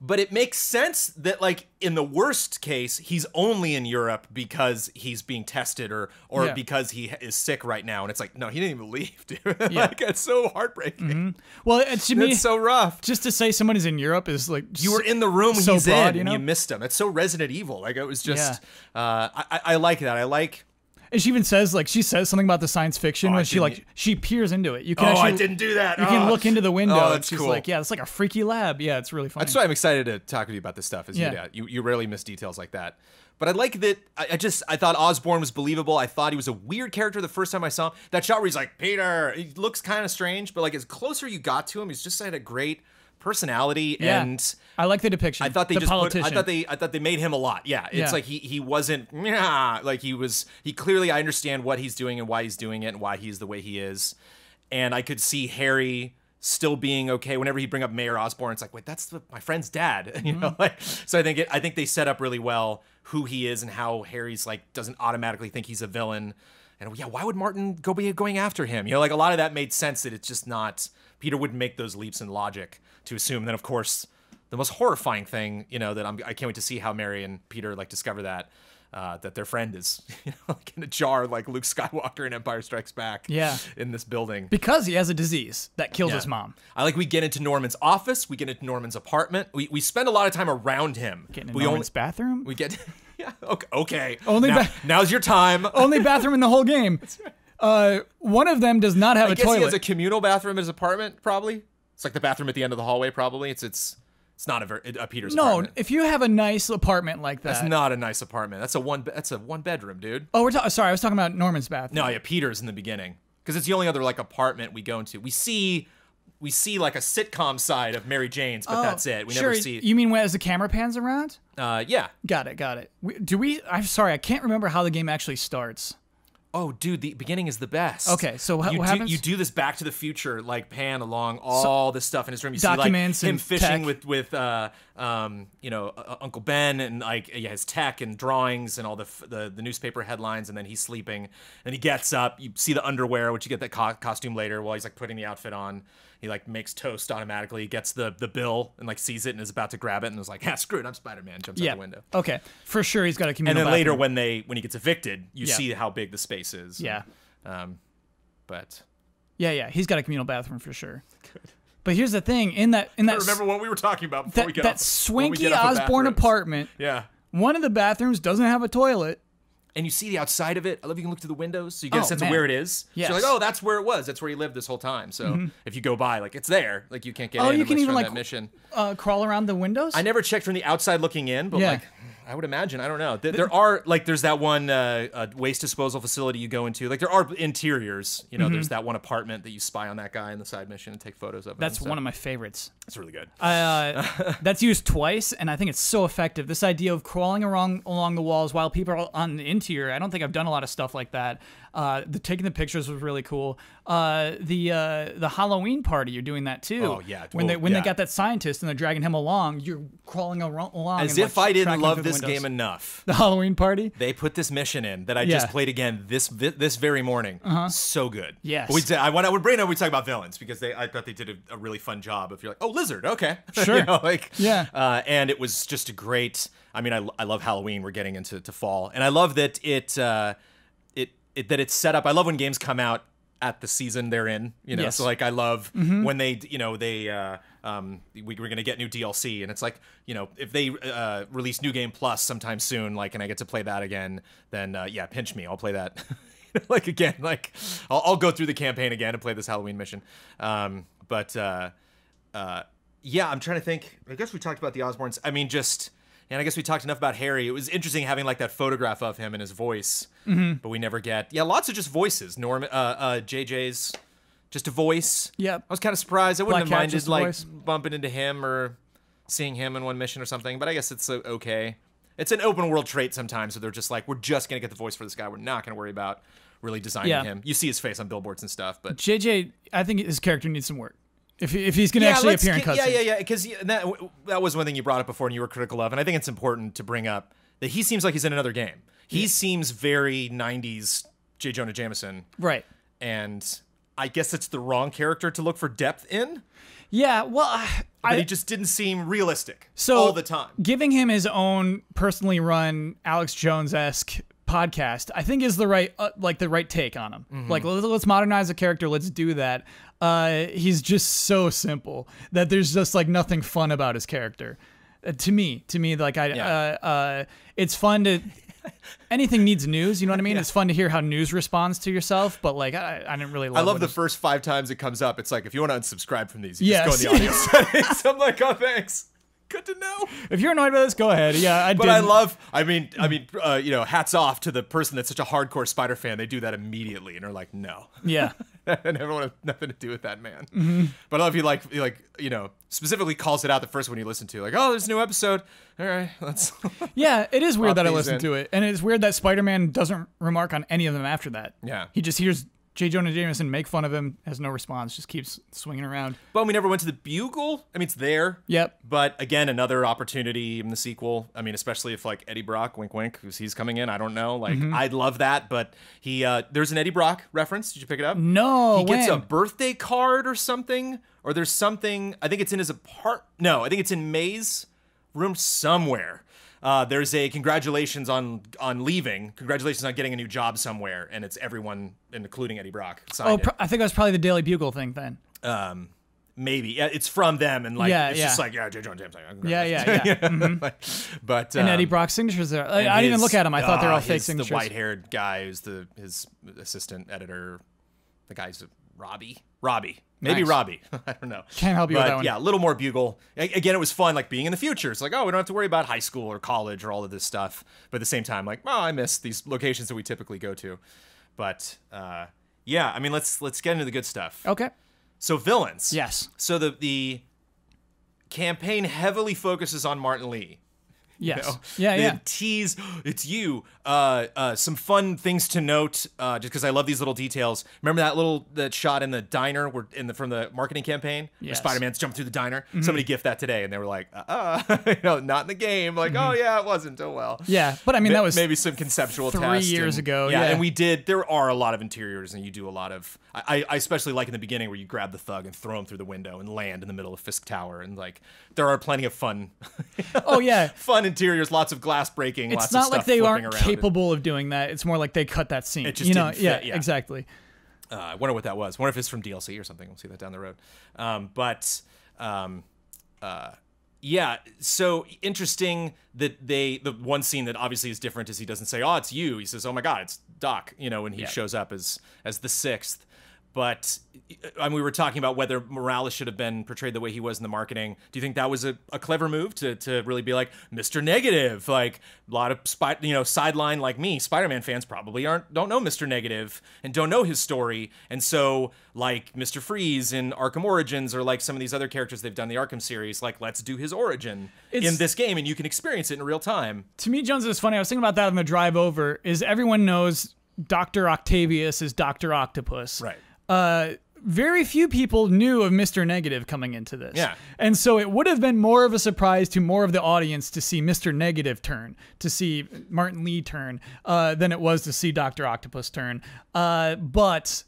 but it makes sense that like in the worst case he's only in Europe because he's being tested or or Yeah. because he is sick right now and it's like no he didn't even leave *laughs* dude Yeah. like it's so heartbreaking Well, it, to me, it's so rough just to say someone is in Europe is like you were in the room when so he's broad, in you and know? you missed him it's so Resident Evil like it was just uh I, I I like that I like And she even says like she says something about the science fiction Oh, when she like she peers into it. You can oh actually I didn't do that you can Oh. look into the window. Oh, and that's she's cool. like, yeah, it's like a freaky lab. Yeah, it's really fun. That's why I'm excited to talk with you about this stuff. Is Yeah. yeah. you, you rarely miss details like that. But I like that. I, I just I thought Osborn was believable. I thought he was a weird character the first time I saw him. That shot where he's like Peter, he looks kind of strange, but like as closer you got to him, he's just had a great personality yeah. and. I like the depiction. I thought they the just put, politician. I thought they I thought they made him a lot. Yeah, it's Yeah. like he he wasn't yeah, like he was he clearly I understand what he's doing and why he's doing it and why he's the way he is. And I could see Harry still being okay whenever he bring up Mayor Osborn. It's like, wait, that's the, my friend's dad, *laughs* you know. Mm-hmm. Like, so I think it, I think they set up really well who he is and how Harry's like doesn't automatically think he's a villain. And yeah, why would Martin go be going after him? You know, like a lot of that made sense that it's just not Peter wouldn't make those leaps in logic to assume. Then of course, the most horrifying thing, you know, that I'm I can't wait to see how Mary and Peter like discover that. Uh, that their friend is, *laughs* you know, like in a jar, like Luke Skywalker in Empire Strikes Back. Yeah. in this building. because he has a disease that kills Yeah. his mom. I like we get into Norman's office, we get into Norman's apartment. We, we spend a lot of time around him. Getting in we Norman's bathroom. we get *laughs* yeah okay okay. Only now, now's your time. *laughs* Only bathroom in the whole game. Uh, one of them does not have I a guess toilet. he has a communal bathroom in his apartment. Probably it's like the bathroom at the end of the hallway. Probably it's it's it's not a, ver- a Peter's no, apartment. if you have a nice apartment like that. That's not a nice apartment. That's a one. That's a one bedroom, dude. oh, we're talking. Sorry, I was talking about Norman's bathroom. No, yeah, Peter's in the beginning because it's the only other like apartment we go into. We see we see like a sitcom side of Mary Jane's, but Oh, that's it. We sure, never see. You mean when as the camera pans around? Uh, yeah. Got it. Got it. We, do we? I'm sorry, I can't remember how the game actually starts. Oh, dude, the beginning is the best. Okay, so what- you what do, happens? You do this Back to the Future like pan along all this stuff in his room. You Documents see like him fishing tech. with with uh, um, you know uh, Uncle Ben and like yeah, his tech and drawings and all the, f- the the newspaper headlines, and then he's sleeping. And he gets up. You see the underwear, which you get that co- costume later while he's like putting the outfit on. He like makes toast automatically. Gets the the bill and like sees it and is about to grab it and is like, "Yeah, screw it, I'm Spider Man." Jumps Yeah. out the window. Okay, for sure he's got a communal. Bathroom. And then later bathroom. when they when he gets evicted, you Yeah. see how big the space is. Yeah. Um, but Yeah, yeah, he's got a communal bathroom for sure. Good. But here's the thing: in that, in that, remember what we were talking about before we that, get that off, swanky Osborn apartment, Yeah. one of the bathrooms doesn't have a toilet. And you see the outside of it. I love you can look to the windows, so you get Oh, a sense man. of where it is. So Yes. Mm-hmm. you're like, oh, that's where it was. That's where he lived this whole time. So if you go by, like it's there. Like you can't get Oh, in you can even, like, that mission. Uh, crawl around the windows. I never checked from the outside looking in, but Yeah. like I would imagine. I don't know. There, there are like there's that one uh, uh, waste disposal facility you go into. Like there are interiors. You know, Mm-hmm. there's that one apartment that you spy on that guy in the side mission and take photos of. That's one of my favorites. It's really good. Uh, that's used twice, and I think it's so effective. This idea of crawling along along the walls while people are on the interior. I don't think I've done a lot of stuff like that. Uh, the taking the pictures was really cool. Uh, the uh, the Halloween party, you're doing that too. Oh, yeah. When they when yeah. they got that scientist and they're dragging him along, you're crawling along. As and, if like, I didn't love this game enough. The Halloween party. They put this mission in that I Yeah. just played again this this, very morning. Uh-huh. So good. Yes. We did, I want I would bring up. We talk about villains because they I thought they did a, a really fun job. If you're like, oh, lizard, okay, *laughs* Sure. you know, like Yeah. Uh, and it was just a great. I mean, I, I love Halloween. We're getting into to fall, and I love that it uh, it that it's set up. I love when games come out at the season they're in. You know, Yes. so like I love when they you know they. Uh, um, we, we're gonna get new DLC, and it's like you know if they uh, release New Game Plus sometime soon, like, and I get to play that again, then uh, yeah, pinch me, I'll play that. *laughs* like again, like I'll, I'll go through the campaign again and play this Halloween mission. Um, but uh, uh, yeah, I'm trying to think. I guess we talked about the Osborns. I mean, just and I guess we talked enough about Harry. It was interesting having like that photograph of him and his voice, Mm-hmm. but we never get. Yeah, lots of just voices. Norm, uh, uh, JJ's just a voice. Yeah, I was kind of surprised. I wouldn't Black have minded like voice. bumping into him or seeing him in one mission or something. But I guess it's uh, okay. It's an open world trait sometimes, so they're just like, we're just gonna get the voice for this guy. We're not gonna worry about really designing Yeah. him. You see his face on billboards and stuff, but JJ, I think his character needs some work. If, if he's going to actually let's appear in cutscenes. Yeah, yeah, yeah. Because that that was one thing you brought up before, and you were critical of, and I think it's important to bring up that he seems like he's in another game. He seems very '90s J. Jonah Jameson, Right. and I guess it's the wrong character to look for depth in. Yeah, well, I, But he just didn't seem realistic so all the time. Giving him his own personally run Alex Jones esque podcast, I think is the right uh, like the right take on him. Mm-hmm. Like let's, let's modernize the character. Let's do that. Uh, he's just so simple that there's just like nothing fun about his character. Uh, to me, to me, like I, Yeah. uh, uh, it's fun to. Anything needs news, you know what I mean? It's fun to hear how news responds to yourself, but like I, I didn't really. Love I love the first five times it comes up. It's like if you want to unsubscribe from these, you Yes. just go in the audio *laughs* settings. I'm like, oh, thanks. Good to know. If you're annoyed by this, go ahead. Yeah, I But did. I love. I mean, I mean, uh, you know, hats off to the person that's such a hardcore Spider fan. They do that immediately, and are like, no, Yeah. and everyone has nothing to do with that man. Mm-hmm. But I love you like he like you know specifically calls it out the first one you listen to, like, oh, there's a new episode. All right, let's. *laughs* Yeah, it is weird that I listened in. to it, and it's weird that Spider-Man doesn't remark on any of them after that. Yeah. he just hears J. Jonah Jameson make fun of him, has no response, just keeps swinging around. but we never went to the Bugle. I mean, it's there. Yep. But again, another opportunity in the sequel. I mean, especially if like Eddie Brock, wink, wink, who's he's coming in. I don't know. Like, Mm-hmm. I'd love that. But he, uh, there's an Eddie Brock reference. Did you pick it up? No, He gets a birthday card or something, or there's something. I think it's in his apart. No, I think it's in May's room somewhere. Uh, there's a congratulations on on leaving. Congratulations on getting a new job somewhere, and it's everyone, including Eddie Brock. Oh. I think that was probably the Daily Bugle thing then. um, maybe yeah, it's from them, and like Yeah, it's yeah. just like yeah, J. Jonah Jameson. *laughs* Yeah, yeah, *laughs* yeah. Mhm. but And um, Eddie Brock's signatures there. I, I didn't even look at them. I thought they were all uh, fake his- signatures. The white-haired guy who's the his assistant editor. The guy's Robbie. Robbie. Maybe Nice. Robbie. *laughs* I don't know. Can't help you but with that one. yeah, a little more bugle. A- Again, it was fun, like being in the future. It's like, oh, we don't have to worry about high school or college or all of this stuff. But at the same time, like, oh, I miss these locations that we typically go to. But uh, yeah, I mean, let's let's get into the good stuff. Okay. So villains. Yes. So the the campaign heavily focuses on Martin Li. *laughs* Yes. know? Yeah, yeah. tease *gasps* it's you uh, uh, some fun things to note uh, just because i love these little details remember that little that shot in the diner where in the from the marketing campaign where Yes. spider-man's jumping through the diner Mm-hmm. somebody gift that today and they were like uh, *laughs* you know not in the game like oh yeah it wasn't oh well Mm-hmm. Yeah, but I mean that was maybe some conceptual three years and- ago, Yeah, yeah. and we did. There are a lot of interiors, and you do a lot of. I, I especially like in the beginning where you grab the thug and throw him through the window and land in the middle of Fisk Tower, and like there are plenty of fun, *laughs* Oh yeah. fun interiors, lots of glass breaking. It's not like they aren't capable of doing that. It's more like they cut that scene. It just you know, yeah, yeah. exactly. Uh, I wonder what that was. wonder if it's from DLC or something. We'll see that down the road. Um, but um, uh, yeah, so interesting that they the one scene that obviously is different is he doesn't say, "Oh, it's you." He says, "Oh my God, it's Doc." You know, when he Yeah. shows up as as the sixth. But uh, I mean, we were talking about whether Morales should have been portrayed the way he was in the marketing. Do you think that was a, a clever move to, to really be like Mr. Negative? Like a lot of spy, you know sideline like me, Spider-Man fans probably aren't don't know Mr. Negative and don't know his story, and so like Mr. Freeze in Arkham Origins or like some of these other characters they've done the Arkham series, like let's do his origin It's- in this game, and you can experience it in real time. to me, Jones is funny. I was thinking about that on the drive over. Is everyone knows Doctor Octavius is Doctor Octopus? Right. Uh, very few people knew of Mr. Negative coming into this. Yeah. And so it would have been more of a surprise to more of the audience to see Mr. Negative turn, to see Martin Li turn, uh, than it was to see Doctor Octopus turn. Uh, but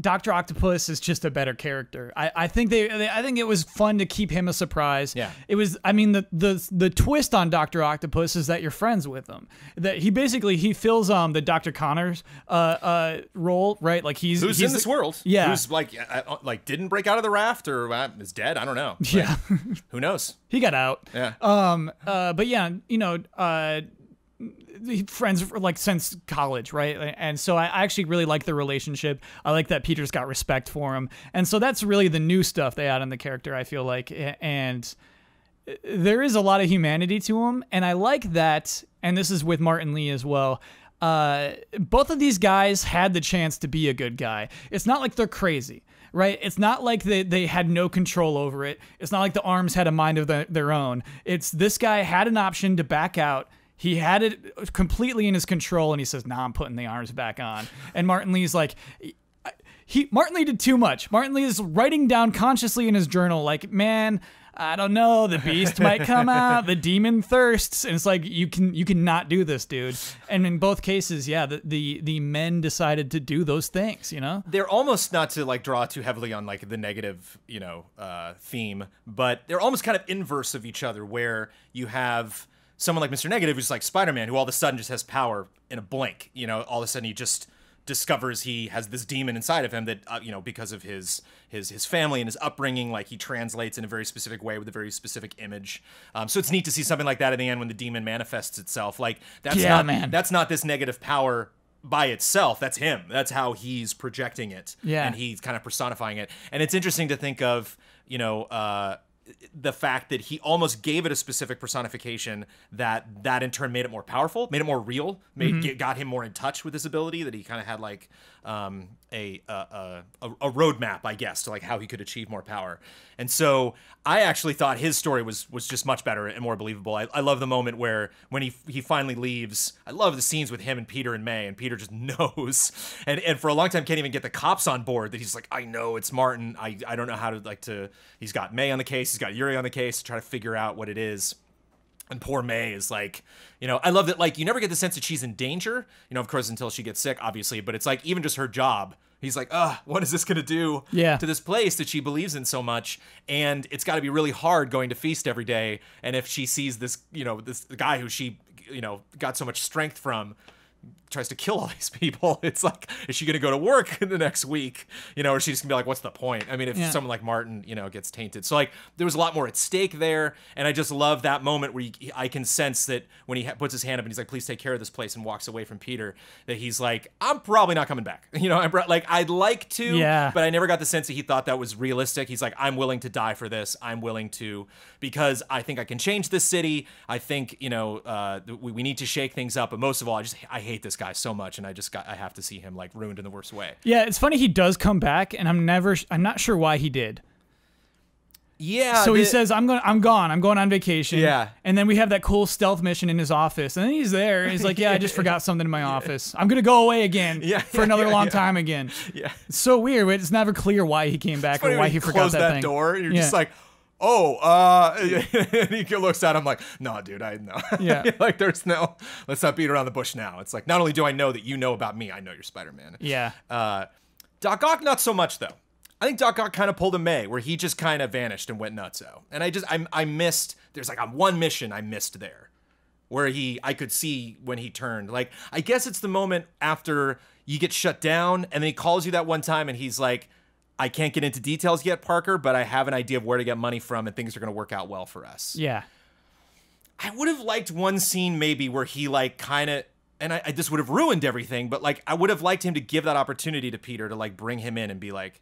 Doctor Octopus is just a better character. I, I think they, they I think it was fun to keep him a surprise. Yeah. It was I mean the the the twist on Doctor Octopus is that you're friends with him. That he basically he fills um the Doctor Connors uh uh role, right? Like he's Who's he's in this world? Yeah. Who's like uh, uh, like didn't break out of the raft or uh, is dead? I don't know. Like, Yeah. *laughs* Who knows? he got out. Yeah. Um uh but yeah, you know, uh friends for like since college, right? And so I actually really like the relationship. I like that Peter's got respect for him, and so that's really the new stuff they add in the character. I feel like, and there is a lot of humanity to him, and I like that. And this is with Martin Li as well. Uh, both of these guys had the chance to be a good guy. It's not like they're crazy, right? It's not like they, they had no control over it. It's not like the arms had a mind of the, their own. It's this guy had an option to back out. He had it completely in his control, and he says, "Nah, I'm putting the arms back on." And Martin Li's like, he Martin Li did too much. Martin Li is writing down consciously in his journal, like, man, I don't know. The beast might come out. The demon thirsts, and it's like you can you cannot do this, dude. And in both cases, yeah, the the, the men decided to do those things. You know. they're almost not to like draw too heavily on like the negative you know uh, theme but they're almost kind of inverse of each other where you have someone like mr negative who's like spider-man who all of a sudden just has power in a blink you know all of a sudden he just discovers he has this demon inside of him that uh, you know because of his his his family and his upbringing like he translates in a very specific way with a very specific image um, so it's neat to see something like that in the end when the demon manifests itself like that's Yeah, not man. that's not this negative power by itself. That's him. That's how he's projecting it. Yeah. And he's kind of personifying it. And it's interesting to think of, you know, uh, the fact that he almost gave it a specific personification that that in turn made it more powerful, made it more real, made Mm-hmm. got him more in touch with his ability. That he kind of had like um, a, a a a roadmap, I guess, to like how he could achieve more power. And so I actually thought his story was was just much better and more believable. I, I love the moment where when he he finally leaves. I love the scenes with him and Peter and May, and Peter just *laughs* knows, and and for a long time can't even get the cops on board. That he's like, I know it's Martin. I I don't know how to like to. He's got May on the case. He's got Yuri on the case to try to figure out what it is. And poor May is like, you know, I love that. Like, you never get the sense that she's in danger, you know, of course, until she gets sick, obviously. But it's like, even just her job, he's like, ugh, what is this going to do Yeah. to this place that she believes in so much? And it's got to be really hard going to feast every day. And if she sees this, you know, this guy who she, you know, got so much strength from, tries to kill all *laughs* these people. *laughs* It's like, is she going to go to work *laughs* in the next week? You know, or she's going to be like, what's the point? I mean, if Yeah. someone like Martin, you know, gets tainted. So like, there was a lot more at stake there, and I just love that moment where you, I can sense that when he ha- puts his hand up and he's like, please take care of this place, and walks away from Peter, that he's like, I'm probably not coming back. You know, I'm pro- like, I'd like to, Yeah. but I never got the sense that he thought that was realistic. He's like, I'm willing to die for this. I'm willing to because I think I can change this city. I think you know uh, we, we need to shake things up. But most of all, I just I hate this guy so much, and I just got I have to see him like ruined in the worst way. Yeah, it's funny he does come back, and I'm never, I'm not sure why he did. Yeah. So he says, "I'm going, I'm gone, I'm going on vacation." Yeah. And then we have that cool stealth mission in his office, and then he's there. And he's like, "Yeah, I just *laughs* forgot something in my office. I'm gonna go away again Yeah, for another yeah, long time again." Yeah. It's so weird. But it's never clear why he came back or why he forgot that, that, thing. door. You're just like. Oh, uh, *laughs* and he looks at him like, no, dude, I know. *laughs* Yeah. like, there's no, let's not beat around the bush now. It's like, not only do I know that you know about me, I know you're Spider Man. Yeah. Uh, Doc Ock, not so much though. I think Doc Ock kind of pulled a May, where he just kind of vanished and went nutso. And I just, I, I missed. There's like a one mission I missed there, where he, I could see when he turned. Like, I guess it's the moment after you get shut down, and then he calls you that one time, and he's like, "I can't get into details yet, Parker, but I have an idea of where to get money from, and things are going to work out well for us." Yeah. I would have liked one scene maybe where he like kind of and I, I this would have ruined everything, but like I would have liked him to give that opportunity to Peter to like bring him in and be like,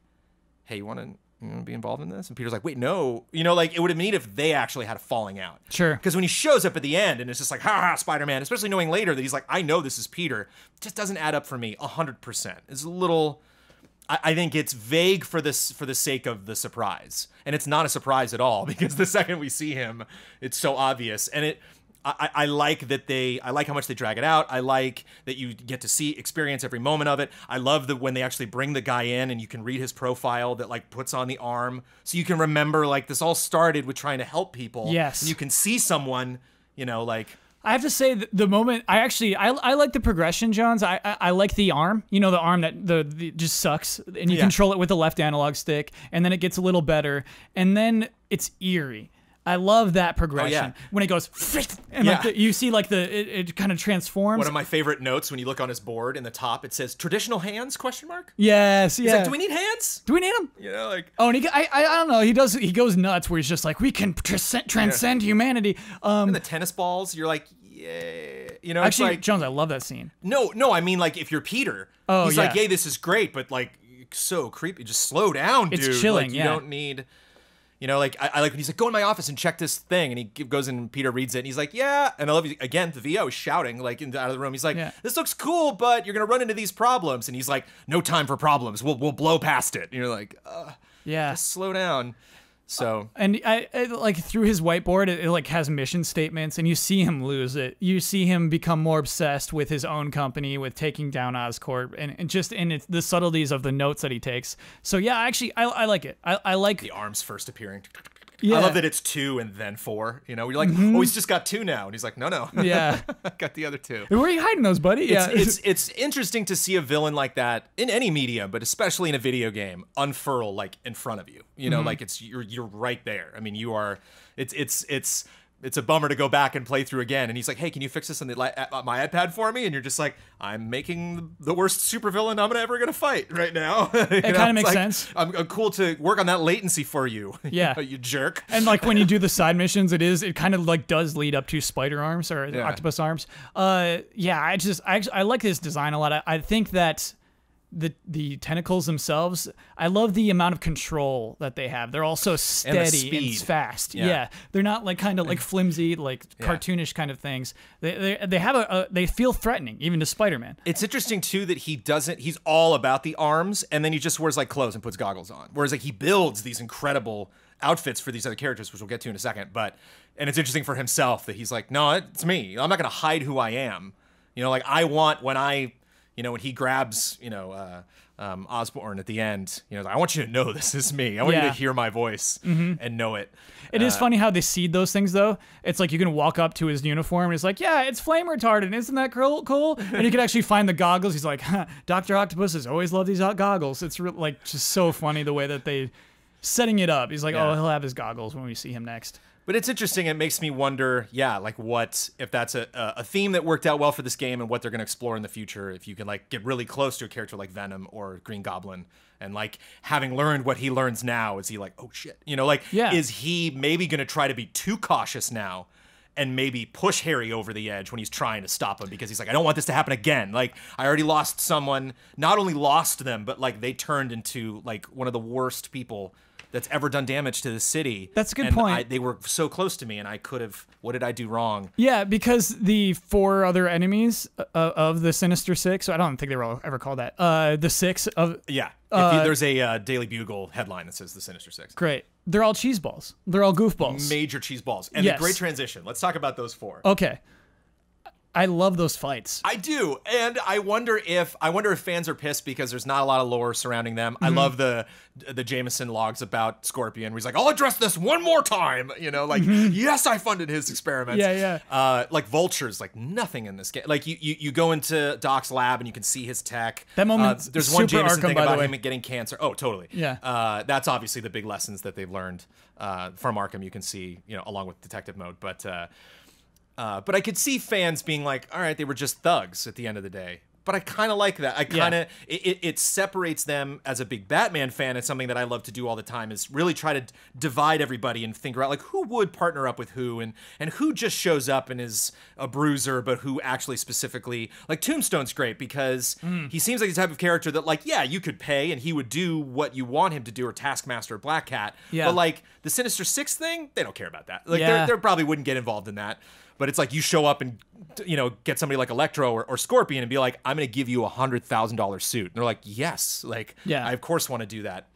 "Hey, you want to you want to be involved in this?" And Peter's like, "Wait, no." You know, like it would have been neat if they actually had a falling out. Sure. Because when he shows up at the end and it's just like, "Ha ha, Spider-Man," especially knowing later that he's like, "I know this is Peter," just doesn't add up for me hundred percent. It's a little. I, I think it's vague for this for the sake of the surprise, and it's not a surprise at all *laughs* because the second we see him, it's so obvious, and it. I, I I like that they. I like how much they drag it out. I like that you get to see, experience every moment of it. I love that when they actually bring the guy in and you can read his profile that like puts on the arm, so you can remember like this all started with trying to help people. Yes. and you can see someone, you know, like I have to say th- the moment I actually I, I like the progression, Jones. I, I I like the arm. You know the arm that the, the just sucks, and you Yeah. control it with the left analog stick, and then it gets a little better, and then it's eerie. I love that progression when it goes *laughs* and like Oh, the, you see like the it, it kind of transforms. one of my favorite notes when you look on his board in the top. It says traditional hands question mark. yes, yeah. He's like, do we need hands? Do we need them? You know, like Oh, and he, I, I, I don't know. He does. He goes nuts where he's just like, we can transcend, transcend humanity. Um, the tennis balls. You're like, yeah, you know, it's actually, like Jones, I love that scene. no, no. I mean, like if you're Peter, Oh, he's like, yeah. hey, this is great, but like so creepy. Just slow down, dude. It's chilling, Like, you yeah. don't need. You know, like I, I like when he's like, go in my office and check this thing, and he goes in and Peter reads it, and he's like, yeah, and I love you again. The VO is shouting like in, out of the room. He's like, Yeah. this looks cool, but you're gonna run into these problems, and he's like, no time for problems. We'll we'll blow past it. And you're like, uh, Yeah. just slow down. So uh, and I, I like through his whiteboard it, it like has mission statements and you see him lose it. You see him become more obsessed with his own company with taking down oscorp and, and just in it's the subtleties of the notes that he takes. So yeah actually i, I like it. I, I like the arms first appearing. Yeah. I love that it's two and then four. You know, you're like, oh, he's mm-hmm. just got two now, and he's like, no, no, *laughs* Yeah. *laughs* Got the other two. Where are you hiding those, buddy? Yeah. it's it's interesting to see a villain like that in any medium, but especially in a video game, unfurl like in front of you. You know, mm-hmm. like it's you're you're right there. I mean, you are. It's it's it's it's a bummer to go back and play through again. And he's like, "Hey, can you fix this on the my iPad for me?" And you're just like, "I'm making the worst supervillain I'm ever gonna fight right now." *laughs* it kinda makes sense. I'm, I'm cool to work on that latency for you. *laughs* Yeah. *laughs* you jerk. and like when you do the side missions, it is it kind of like does lead up to spider arms or Yeah. octopus arms. Uh, yeah, I just I actually, I like this design a lot. I, I think that the the tentacles themselves, I love the amount of control that they have. They're all so steady and, speed. fast. Yeah. Yeah. they're not like kind of like flimsy, like cartoonish kind of things. They they, they have a, a they feel threatening even to Spider Man. It's interesting too that he doesn't. He's all about the arms, and then he just wears like clothes and puts goggles on. Whereas like he builds these incredible outfits for these other characters, which we'll get to in a second. But and it's interesting for himself that he's like, no, it's me. I'm not gonna hide who I am. You know, like I want when I, you know, when he grabs, you know. uh um, Osborn at the end, you know, I want you to know this is me. I want you to hear my voice and know it. It is funny how they seed those things though. It's like you can walk up to his uniform and it's like, yeah, it's flame retardant. Isn't that cool? cool? And you can actually find the goggles. He's like, huh, Doctor Octopus has always loved these goggles. It's re- like just so funny the way that they setting it up. He's like, Yeah. oh, he'll have his goggles when we see him next. But it's interesting. It makes me wonder, yeah, like what if that's a a theme that worked out well for this game, and what they're going to explore in the future. If you can like get really close to a character like Venom or Green Goblin, and like having learned what he learns now, is he like, oh shit, you know, like, Yeah. is he maybe going to try to be too cautious now? And maybe push Harry over the edge when he's trying to stop him because he's like, I don't want this to happen again. Like, I already lost someone, not only lost them, but like they turned into like one of the worst people that's ever done damage to the city. That's a good And point. I, they were so close to me, and I could have. What did I do wrong? Yeah, because the four other enemies uh, of the Sinister Six, So I don't think they were all ever called that. Uh, the six of Yeah, if you, there's a uh, Daily Bugle headline that says the Sinister Six. great. They're all cheese balls. They're all goofballs. Major cheese balls and Yes. the great transition. Let's talk about those four. Okay. I love those fights. I do, and I wonder if I wonder if fans are pissed because there's not a lot of lore surrounding them. Mm-hmm. I love the the Jameson logs about Scorpion, where he's like, "I'll address this one more time." You know, like, yes, I funded his experiments. Mm-hmm. Yeah, yeah. Uh, like vultures, like nothing in this game. Like you, you, you go into Doc's lab and you can see his tech. That moment, Uh, there's one Jameson Arkham, thing about him getting cancer. Oh, totally. Yeah. Uh, that's obviously the big lessons that they've learned uh, from Arkham. You can see, you know, along with Detective Mode, but. Uh, but I could see fans being like, all right, they were just thugs at the end of the day. But I kind of like that. I kind of it, it, it separates them as a big Batman fan. It's something that I love to do all the time. Is really try to d- divide everybody and figure out like who would partner up with who and and who just shows up and is a bruiser, but who actually specifically like Tombstone's great because Hmm. he seems like the type of character that like yeah you could pay and he would do what you want him to do or Taskmaster or Black Cat. Yeah. But like the Sinister Six thing, they don't care about that. Like Yeah. they're, they probably wouldn't get involved in that. But it's like you show up and you know get somebody like Electro or, or Scorpion and be like, I'm gonna give you a hundred thousand dollar suit. And they're like, yes, like Yeah. I of course want to do that.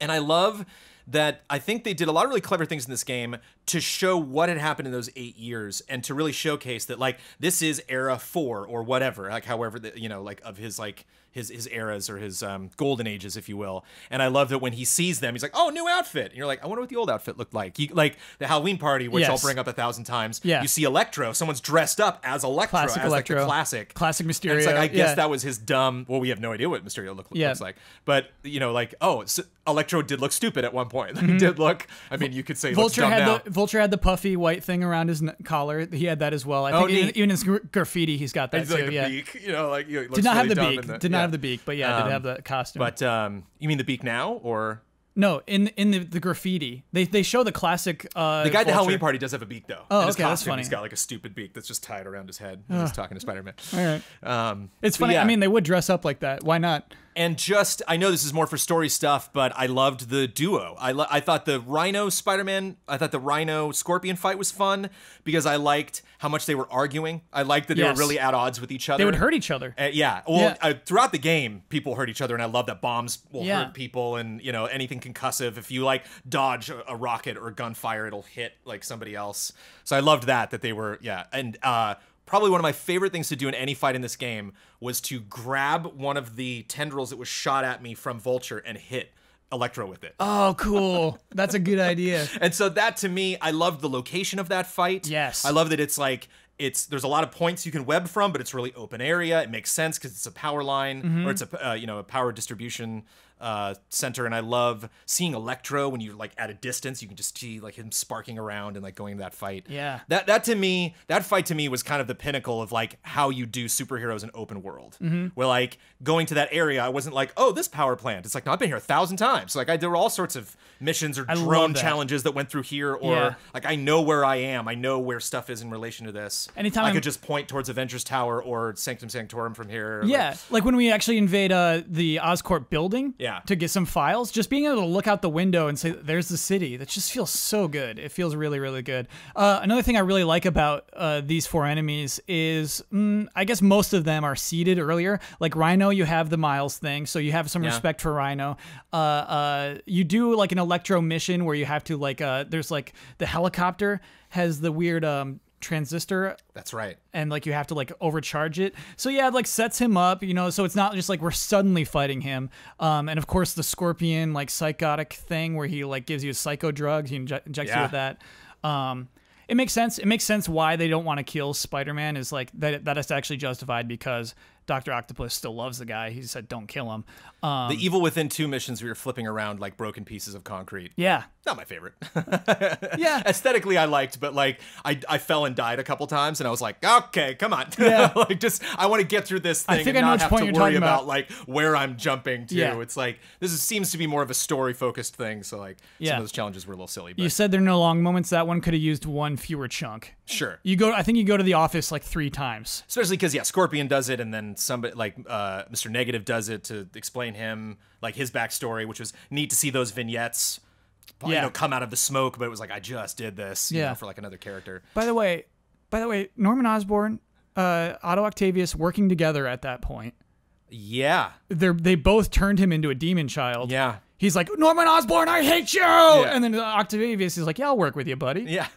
And I love that I think they did a lot of really clever things in this game to show what had happened in those eight years and to really showcase that like this is era four or whatever, like however the, you know, like of his like his his eras or his um, golden ages, if you will. And I love that when he sees them, he's like, "Oh, new outfit." And you're like, "I wonder what the old outfit looked like." You, like the Halloween party, which I'll bring up a thousand times. Yeah. You see Electro, someone's dressed up as Electro, Classic as like the Electro. classic, Classic And it's like I guess yeah. that was his dumb. Well, we have no idea what Mysterio look, Yeah. looks like, but you know, like oh, so Electro did look stupid at one point. *laughs* He did look. I mean, you could say Mm-hmm. Vulture had now. the Vulture had the puffy white thing around his n- collar. He had that as well. I Oh, think even, even his gr- graffiti, he's got that He's too. like yeah, beak, you know, like you know, did not have the beak. did not have the beak, but yeah, Um, did have the costume. But um, you mean the beak now, or no, in in the, the graffiti, they they show the classic. Uh, the guy at the Halloween party does have a beak though. Oh, his okay, that's costume, funny. He's got like a stupid beak that's just tied around his head. He's talking to Spider Man. All right. Um, It's funny. yeah. I mean, they would dress up like that. Why not? And just I know this is more for story stuff, but I loved the duo. I lo- I thought the Rhino Spider-Man, I thought the Rhino Scorpion fight was fun because I liked how much they were arguing. I liked that they Yes. were really at odds with each other. They would hurt each other. Uh, yeah. Well, Yeah. Uh, throughout the game, people hurt each other, and I love that bombs will Yeah. hurt people, and you know anything concussive. If you like dodge a, a rocket or gunfire, it'll hit like somebody else. So I loved that that they were yeah, and uh, probably one of my favorite things to do in any fight in this game was to grab one of the tendrils that was shot at me from Vulture and hit. Electro with it. Oh, cool. That's a good *laughs* idea. And so that to me, I loved the location of that fight. Yes. I love that it's like it's there's a lot of points you can web from, but it's really open area. It makes sense because it's a power line Mm-hmm. or it's a uh, you know a power distribution uh, center. And I love seeing Electro when you're like at a distance, you can just see like him sparking around and like going to that fight. Yeah. That that to me, that fight to me was kind of the pinnacle of like how you do superheroes in open world. Mm-hmm. Where like going to that area, I wasn't like, oh, this power plant. It's like, no, I've been here a thousand times. Like I there were all sorts of missions or love drone that. challenges that went through here, or Yeah. like I know where I am. I know where stuff is in relation to this. Anytime I I'm- could just point towards Avengers Tower or Sanctum Sanctorum from here. Like, Yeah, like when we actually invade uh, the Oscorp building Yeah. To get some files, just being able to look out the window and say, there's the city, that just feels so good. It feels really, really good. Uh, another thing I really like about uh, these four enemies is mm, I guess most of them are seeded earlier. Like Rhino, you have the Miles thing, so you have some Yeah. respect for Rhino. Uh, uh, you do like an Electro mission where you have to, like, uh, there's like the helicopter has the weird. Um, transistor that's right. and like you have to like overcharge it. So yeah, it like sets him up, you know, so it's not just like we're suddenly fighting him. Um and of course the scorpion like psychotic thing where he like gives you psycho drugs, he inje- injects you Yeah. with that. Um it makes sense. It makes sense why they don't want to kill Spider-Man is like that that is actually justified because Dr. Octopus still loves the guy. He said don't kill him. Um The Evil Within two missions we you're flipping around like broken pieces of concrete. yeah. Not my favorite. Yeah. *laughs* *laughs* Aesthetically, I liked, but like I, I fell and died a couple times, and I was like, okay, come on, yeah. *laughs* like just I want to get through this thing I think and I know not have point to worry about. about. like where I'm jumping to. Yeah. It's like this is, seems to be more of a story focused thing, so like some of those challenges were a little silly, but You said there are no long moments. That one could have used one fewer chunk. sure. You go I think you go to the office like 3 times. Especially because yeah, Scorpion does it, and then somebody like uh, Mr. Negative does it to explain him like his backstory, which was neat to see those vignettes. You Yeah. know, come out of the smoke, but it was like I just did this, you Yeah. know, for like another character. By the way, by the way, Norman Osborn, uh, Otto Octavius working together at that point. Yeah, they're they both turned him into a demon child. yeah, He's like Norman Osborn, I hate you. And then Octavius is like, Yeah, I'll work with you, buddy. yeah.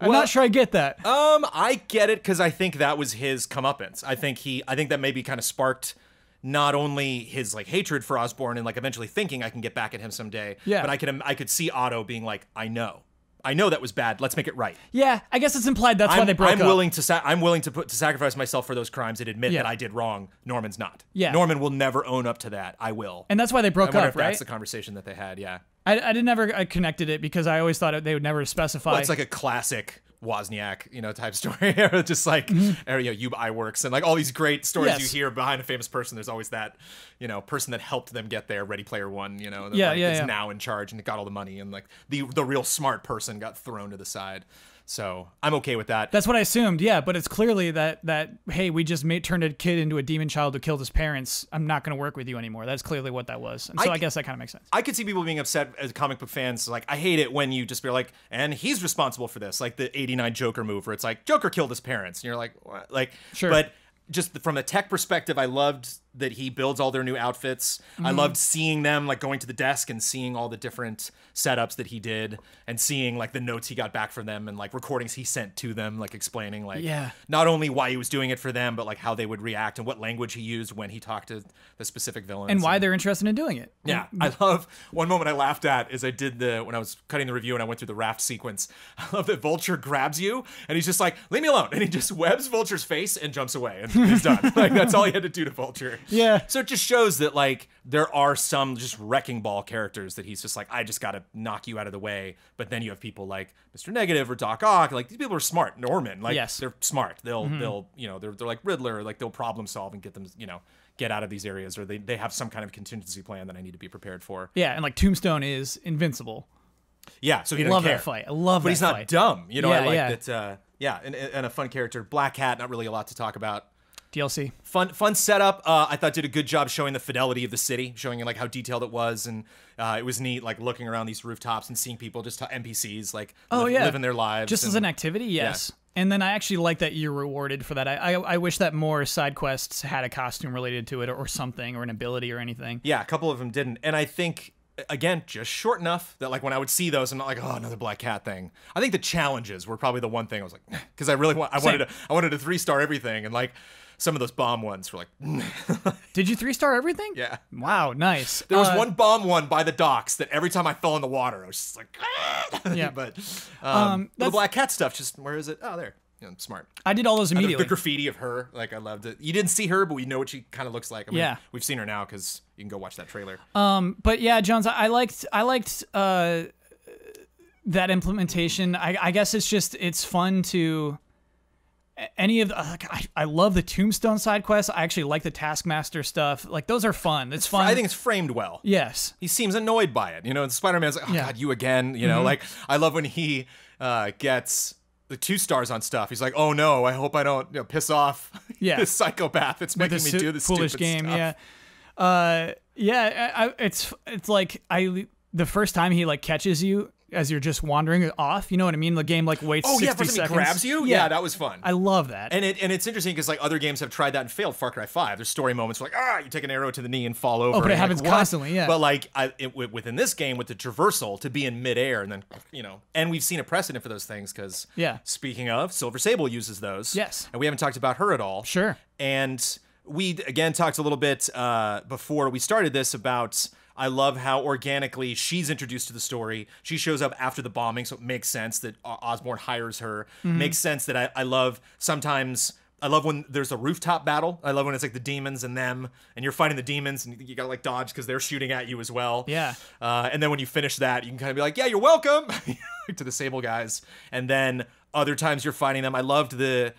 I'm Well- not sure I get that. Um, I get it because I think that was his comeuppance. I think he, I think that maybe kind of sparked not only his like hatred for Osborn and like eventually thinking I can get back at him someday. Yeah. But I could, um, I could see Otto being like, I know, I know that was bad. Let's make it right. yeah, I guess it's implied that's why I'm, they broke I'm up. willing to, sa- I'm willing to put to sacrifice myself for those crimes and admit Yeah. that I did wrong. Norman's not. Yeah. Norman will never own up to that. I will. and that's why they I broke wonder up, if right? that's the conversation that they had. Yeah. I, I didn't ever I connected it because I always thought it, they would never specify. Well, it's like a classic Wozniak, you know, type story. *laughs* just like, or, you know, Ub Iwerks and like all these great stories Mm-hmm. Yes. you hear behind a famous person. There's always that, you know, person that helped them get there. Ready Player One, you know, that Yeah, like, yeah, is yeah. now in charge and got all the money, and like the the real smart person got thrown to the side. So I'm okay with that. That's what I assumed, yeah. But it's clearly that that hey, we just made turned a kid into a demon child who killed his parents. I'm not going to work with you anymore. That's clearly what that was, and so I guess that kind of makes sense. I could see people being upset as comic book fans. Like, I hate it when you just be like, and he's responsible for this. Like the 89 Joker move where it's like, Joker killed his parents. And you're like, what? Like, Sure. But just from a tech perspective, I loved that he builds all their new outfits. I Mm-hmm. loved seeing them, like going to the desk and seeing all the different setups that he did and seeing like the notes he got back from them and like recordings he sent to them, like explaining like Yeah. not only why he was doing it for them, but like how they would react and what language he used when he talked to the specific villains. And why they're interested in doing it. Yeah, I love one moment I laughed at is I did the when I was cutting the review and I went through the raft sequence. *laughs* I love that Vulture grabs you and he's just like, "Leave me alone," and he just webs Vulture's face and jumps away, and *laughs* he's done. like that's all he had to do to Vulture. Yeah. So it just shows that like there are some just wrecking ball characters that he's just like, I just got to knock you out of the way. But then you have people like Mr. Negative or Doc Ock. Like these people are smart. Norman, like Yes. they're smart. They'll they'll you know they're they're like Riddler. Like they'll problem solve and get them you know get out of these areas or they, they have some kind of contingency plan that I need to be prepared for. Yeah, and like Tombstone is invincible. Yeah, so he Love care. that fight. I love but he's not fight. dumb. You know, I Yeah, like yeah. that. Uh, yeah, and, and a fun character. Black Cat, not really a lot to talk about. DLC. Fun, fun setup. Uh, I thought did a good job showing the fidelity of the city, showing like how detailed it was, and uh, it was neat, like looking around these rooftops and seeing people just NPCs like Oh live- yeah, living their lives. just as an activity. Yes. And then I actually like that you're rewarded for that. I, I I wish that more side quests had a costume related to it or, or something or an ability or anything. Yeah, a couple of them didn't, and I think again just short enough that like when I would see those, I'm not like, oh, another Black Cat thing. I think the challenges were probably the one thing I was like, *laughs* because I really want, I wanted to, I wanted to three star everything, and like some of those bomb ones were like, *laughs* Did you three star everything? yeah. Wow, nice. There was Uh, one bomb one by the docks that every time I fell in the water, I was just like, "Ah!" *laughs* Yeah. but um, the black cat stuff, just where is it? Oh, there. Yeah, smart. I did all those And the- immediately. The graffiti of her, like I loved it. You didn't see her, but we know what she kind of looks like. I mean, Yeah. we've seen her now because you can go watch that trailer. Um, but yeah, Jones, I liked I liked uh, that implementation. I, I guess it's just it's fun to any of the, like, I, I love the tombstone side quests. I actually like the Taskmaster stuff. Like those are fun. It's fun. I think it's framed well. yes. He seems annoyed by it. You know, and Spider-Man's like, oh Yeah. God, you again. You know, like I love when he uh, gets the two stars on stuff. He's like, oh no, I hope I don't you know, piss off *laughs* Yeah. this psychopath It's making me su- do this foolish stupid game. stuff. Yeah. Uh, yeah. I, I, it's it's like I the first time he like catches you as you're just wandering off. You know what I mean? The game like waits. Oh 60 yeah, time seconds. grabs you. Yeah, that was fun. I love that. And it and it's interesting because like other games have tried that and failed. Far Cry Five, there's story moments where like ah, you take an arrow to the knee and fall over. Oh, but it happens like, constantly, yeah. But like I, it, within this game, with the traversal to be in midair and then you know, and we've seen a precedent for those things because Yeah. Speaking of, Silver Sable uses those. Yes. And we haven't talked about her at all. Sure. And we again talked a little bit uh, before we started this about. I love how organically she's introduced to the story. She shows up after the bombing, so it makes sense that Osborn hires her. Makes sense that I, I love sometimes. I love when there's a rooftop battle. I love when it's like the demons and them, and you're fighting the demons, and you gotta like dodge because they're shooting at you as well. Yeah. Uh, and then when you finish that, you can kind of be like, "Yeah, you're welcome," *laughs* to the Sable guys. And then other times you're fighting them. I loved the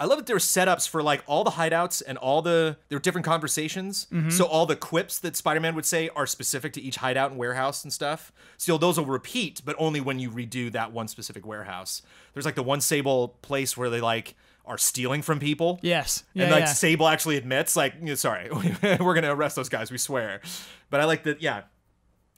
I love that there were setups for like all the hideouts and all the there were different conversations. So all the quips that Spider-Man would say are specific to each hideout and warehouse and stuff. So those will repeat, but only when you redo that one specific warehouse. There's like the one Sable place where they like are stealing from people. Yes. Yeah. and like yeah. Sable actually admits, like, sorry, *laughs* we're gonna arrest those guys, we swear. But I like that, yeah.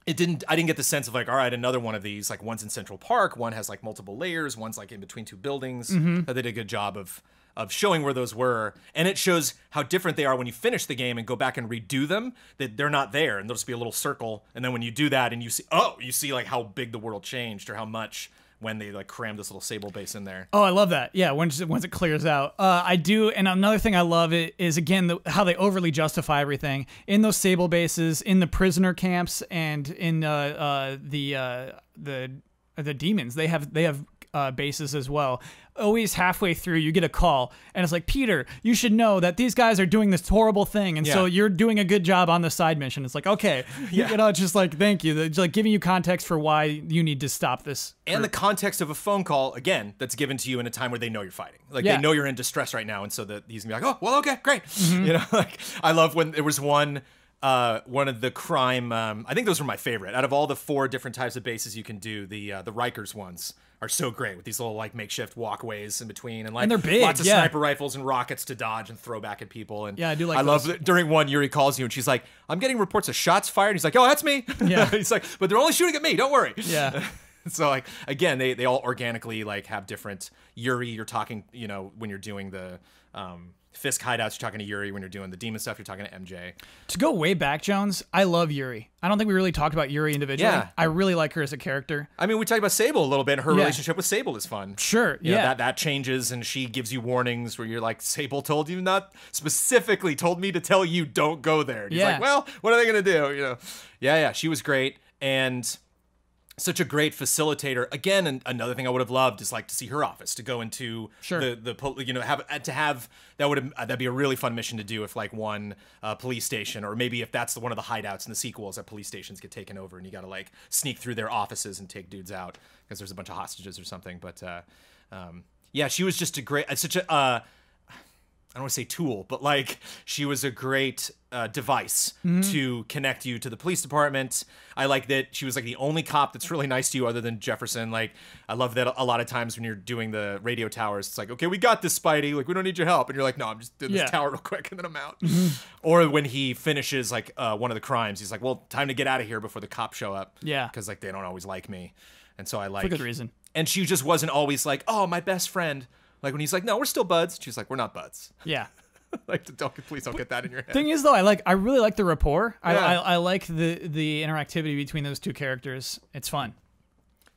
It didn't. I didn't get the sense of like, all right, another one of these. Like, one's in Central Park, one has like multiple layers, one's like in between two buildings. Mm-hmm. They did a good job of of showing where those were, and it shows how different they are when you finish the game and go back and redo them. That they're not there, and there'll just be a little circle. And then when you do that, and you see, oh, you see like how big the world changed or how much when they like crammed this little Sable base in there. Oh, I love that. Yeah, once once it clears out, uh, I do. And another thing I love it is again the, how they overly justify everything in those sable bases, in the prisoner camps, and in uh, uh, the uh, the the demons. They have they have uh, bases as well. Always halfway through, you get a call, and it's like Peter, you should know that these guys are doing this horrible thing, and so you're doing a good job on the side mission. It's like okay, *laughs* you know, just like thank you, It's like giving you context for why you need to stop this. and the context of a phone call again that's given to you in a time where they know you're fighting like Yeah. they know you're in distress right now and so that he's gonna be like oh well okay great Mm-hmm. you know *laughs* like i love when there was one uh, one of the crime um, i think those were my favorite out of all the four different types of bases you can do the uh, the rikers ones are so great with these little like makeshift walkways in between and like And they're big, lots of yeah. sniper rifles and rockets to dodge and throw back at people and Yeah, I do like i love that during one yuri calls you and she's like i'm getting reports of shots fired he's like oh that's me Yeah. *laughs* he's like but they're only shooting at me don't worry Yeah. *laughs* so like again they they all organically like have different yuri you're talking you know when you're doing the um fisk hideouts you're talking to yuri when you're doing the demon stuff you're talking to mj To go way back, Jones, I love Yuri. I don't think we really talked about Yuri individually. Yeah. I really like her as a character. i mean we talked about sable a little bit her Yeah. relationship with sable is fun Sure. You know, yeah. that that changes and she gives you warnings where you're like sable told you not specifically told me to tell you don't go there and he's Yeah. like well what are they gonna do you know yeah yeah she was great and such a great facilitator. Again, and another thing I would have loved is like to see her office to go into Sure. the the pol- you know have uh, to have that would have that'd be a really fun mission to do if like one uh, police station or maybe if that's one of the hideouts in the sequels that police stations get taken over and you got to like sneak through their offices and take dudes out because there's a bunch of hostages or something. But uh, um, yeah, she was just a great uh, such a. Uh, I don't want to say tool, but like she was a great uh, device to connect you to the police department. I like that she was like the only cop that's really nice to you other than Jefferson. Like I love that a lot of times when you're doing the radio towers, it's like, okay, we got this, Spidey. Like we don't need your help, and you're like, no, I'm just doing Yeah. this tower real quick and then I'm out. Or when he finishes like uh, one of the crimes, he's like, well, time to get out of here before the cops show up. Yeah. because like they don't always like me, and so I like For good reason. and she just wasn't always like, oh, my best friend. Like when he's like, no, we're still buds. She's like, we're not buds. *laughs* Yeah. like, don't please don't get that in your head. Thing is, though, I like I really like the rapport. I, Yeah. I, I like the the interactivity between those two characters. It's fun.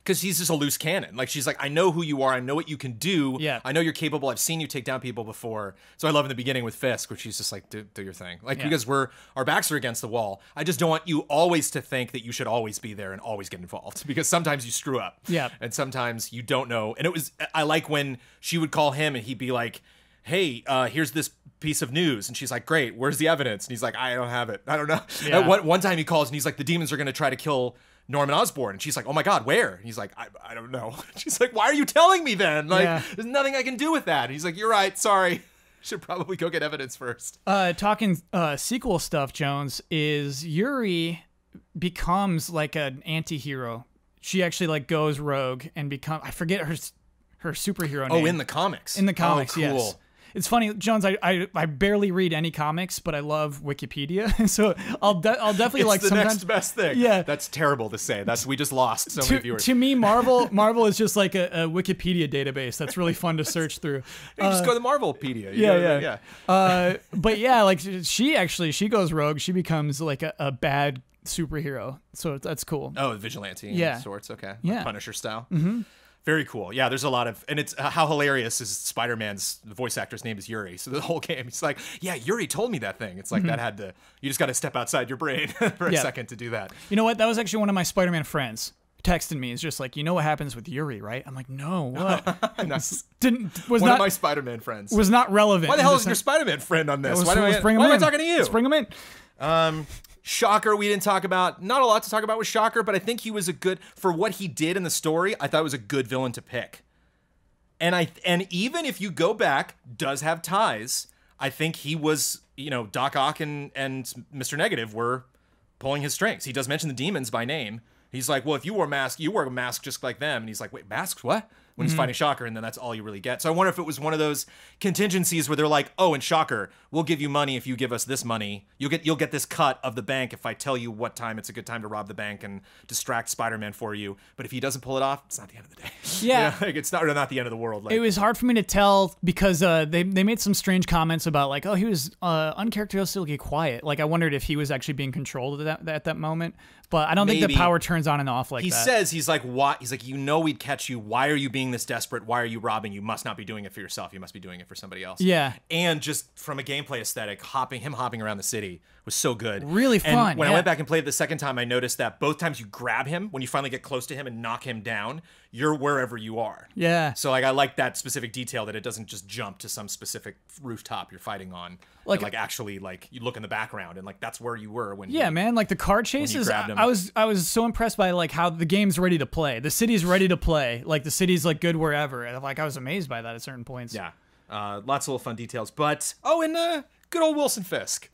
Because he's just a loose cannon. Like she's like, I know who you are. I know what you can do. Yeah. I know you're capable. I've seen you take down people before. So I love in the beginning with Fisk, where she's just like, do, do your thing. Like Yeah. because we're our backs are against the wall. I just don't want you always to think that you should always be there and always get involved *laughs* because sometimes you screw up. Yeah. And sometimes you don't know. And it was I like when she would call him and he'd be like. Hey, uh, here's this piece of news, and she's like, "Great, where's the evidence?" And he's like, "I don't have it. I don't know." Yeah. *laughs* At one, one time, he calls and he's like, "The demons are going to try to kill Norman Osborn," and she's like, "Oh my God, where?" And he's like, "I, I don't know." *laughs* She's like, "Why are you telling me then? Like, Yeah. there's nothing I can do with that." And he's like, "You're right. Sorry. *laughs* Should probably go get evidence first. Uh, talking uh, sequel stuff, Jones is Yuri becomes like an anti-hero. She actually like goes rogue and become I forget her her superhero name. Oh, in the comics. in the comics, oh, cool. yes. It's funny, Jones. I, I I barely read any comics, but I love Wikipedia, *laughs* so I'll de- I'll definitely It's like the sometimes. next best thing. Yeah. that's terrible to say. That's we just lost so many to, viewers. to me, Marvel Marvel is just like a, a Wikipedia database that's really fun to *laughs* search through. you just go to the Marvelpedia. You yeah, go to- yeah, Uh, but yeah, like she actually she goes rogue. She becomes like a, a bad superhero. So that's cool. Oh, vigilante. Yeah. Sorts. Okay. Like Yeah. Punisher style. Mm-hmm. Very cool. Yeah, there's a lot of, and it's uh, how hilarious is Spider-Man's voice actor's name is Yuri. So the *laughs* whole game, he's like, yeah, Yuri told me that thing. It's like that had to, you just got to step outside your brain *laughs* for a Mm-hmm. Yeah. second to do that. You know what? That was actually one of my Spider-Man friends texting me. It's just like, you know what happens with Yuri, right? I'm like, no, what? *laughs* Nice. Didn't was One of not my Spider-Man friends. was not relevant. why the hell is your Spider-Man friend on this? Let's- why do I, let's bring why him am I talking to you? Let's bring him in. Um, Shocker, we didn't talk about. Not a lot to talk about with Shocker, but I think he was a good for what he did in the story. I thought it was a good villain to pick. And I and even if you go back, does have ties. I think he was, you know, Doc Ock and and Mr. Negative were pulling his strings. He does mention the demons by name. He's like, well, if you wore a mask, you wear a mask just like them. And he's like, wait, masks? What? When he's fighting Shocker, and then that's all you really get. So I wonder if it was one of those contingencies where they're like, oh, and Shocker, we'll give you money if you give us this money. You'll get you'll get this cut of the bank if I tell you what time it's a good time to rob the bank and distract Spider-Man for you. But if he doesn't pull it off, it's not the end of the day. *laughs* Yeah. You know, like it's not not the end of the world. Like, It was hard for me to tell because uh, they they made some strange comments about like, oh, he was uh, uncharacteristically quiet. Like I wondered if he was actually being controlled at that at that moment. But I don't think Maybe. the power turns on and off like he that. says he's like why he's like you know we'd catch you why are you being this desperate why are you robbing you must not be doing it for yourself you must be doing it for somebody else Yeah. and just from a gameplay aesthetic hopping him hopping around the city was so good Really And fun, when yeah. i went back and played it the second time i noticed that both times you grab him when you finally get close to him and knock him down you're wherever you are Yeah. so like i like that specific detail that it doesn't just jump to some specific rooftop you're fighting on Like- like like actually like you look in the background and like that's where you were when Yeah, you, man, like the car chases. I. I was I was so impressed by like how the game's ready to play. The city's ready to play. Like the city's like good wherever. And like I was amazed by that at certain points. Yeah. Uh, lots of little fun details. But, oh, and uh, good old Wilson Fisk,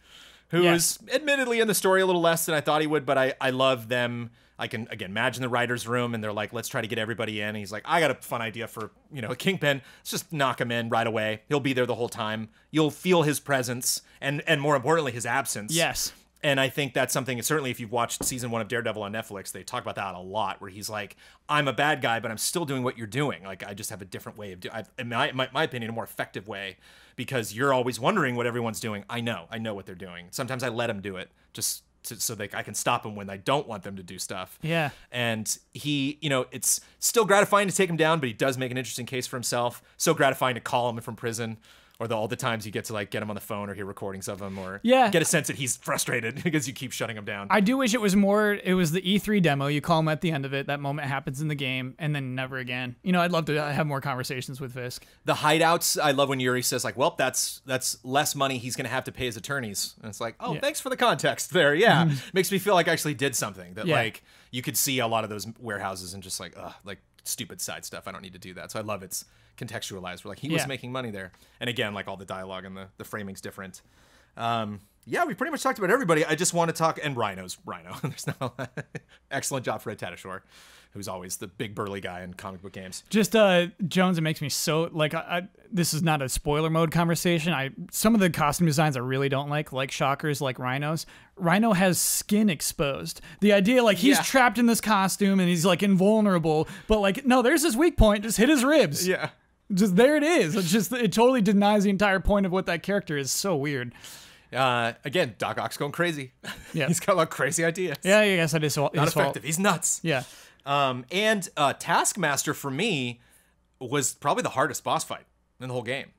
who is admittedly in the story a little less than I thought he would, but I, I love them. I can, again, imagine the writer's room and they're like, let's try to get everybody in. And he's like, I got a fun idea for, you know, a Kingpin. Let's just knock him in right away. He'll be there the whole time. You'll feel his presence and, and more importantly, his absence. Yes. And I think that's something, certainly if you've watched season one of Daredevil on Netflix, they talk about that a lot, where he's like, I'm a bad guy, but I'm still doing what you're doing. Like, I just have a different way of doing in my, my, my opinion, a more effective way because you're always wondering what everyone's doing. I know, I know what they're doing. Sometimes I let them do it just to, so I can stop them when I don't want them to do stuff. Yeah. And he, you know, it's still gratifying to take him down, but he does make an interesting case for himself. So gratifying to call him from prison. Or the, all the times you get to like get him on the phone or hear recordings of him or Yeah. get a sense that he's frustrated *laughs* because you keep shutting him down. I do wish it was more. It was the E3 demo. You call him at the end of it. That moment happens in the game, and then never again. You know, I'd love to uh, have more conversations with Fisk. the hideouts, I love when Yuri says like, "Well, that's that's less money he's going to have to pay his attorneys." And it's like, "Oh, Yeah. thanks for the context there." Yeah. Mm-hmm. *laughs* Makes me feel like I actually did something that Yeah. like you could see a lot of those warehouses and just like, ugh, like stupid side stuff. I don't need to do that. So I love it's contextualized. We're like he was making money there. And again, like all the dialogue and the the framing's different. Um yeah, we pretty much talked about everybody. I just want to talk and Rhino's Rhino. *laughs* There's lot. excellent job for Ed Tatasciore, who's always the big burly guy in comic book games. Just uh, Jones, it makes me so like. I, I, this is not a spoiler mode conversation. I some of the costume designs I really don't like, like shockers, like rhinos. Rhino has skin exposed. The idea like he's Yeah. trapped in this costume and he's like invulnerable, but like no, there's his weak point. Just hit his ribs. Yeah. Just there it is. It's just it totally denies the entire point of what that character is. So weird. Uh, again, Doc Ock's going crazy. *laughs* Yeah. he's got a lot of crazy ideas. Yeah, I guess that is not fault. effective. He's nuts. Yeah. Um, and uh, Taskmaster for me was probably the hardest boss fight in the whole game.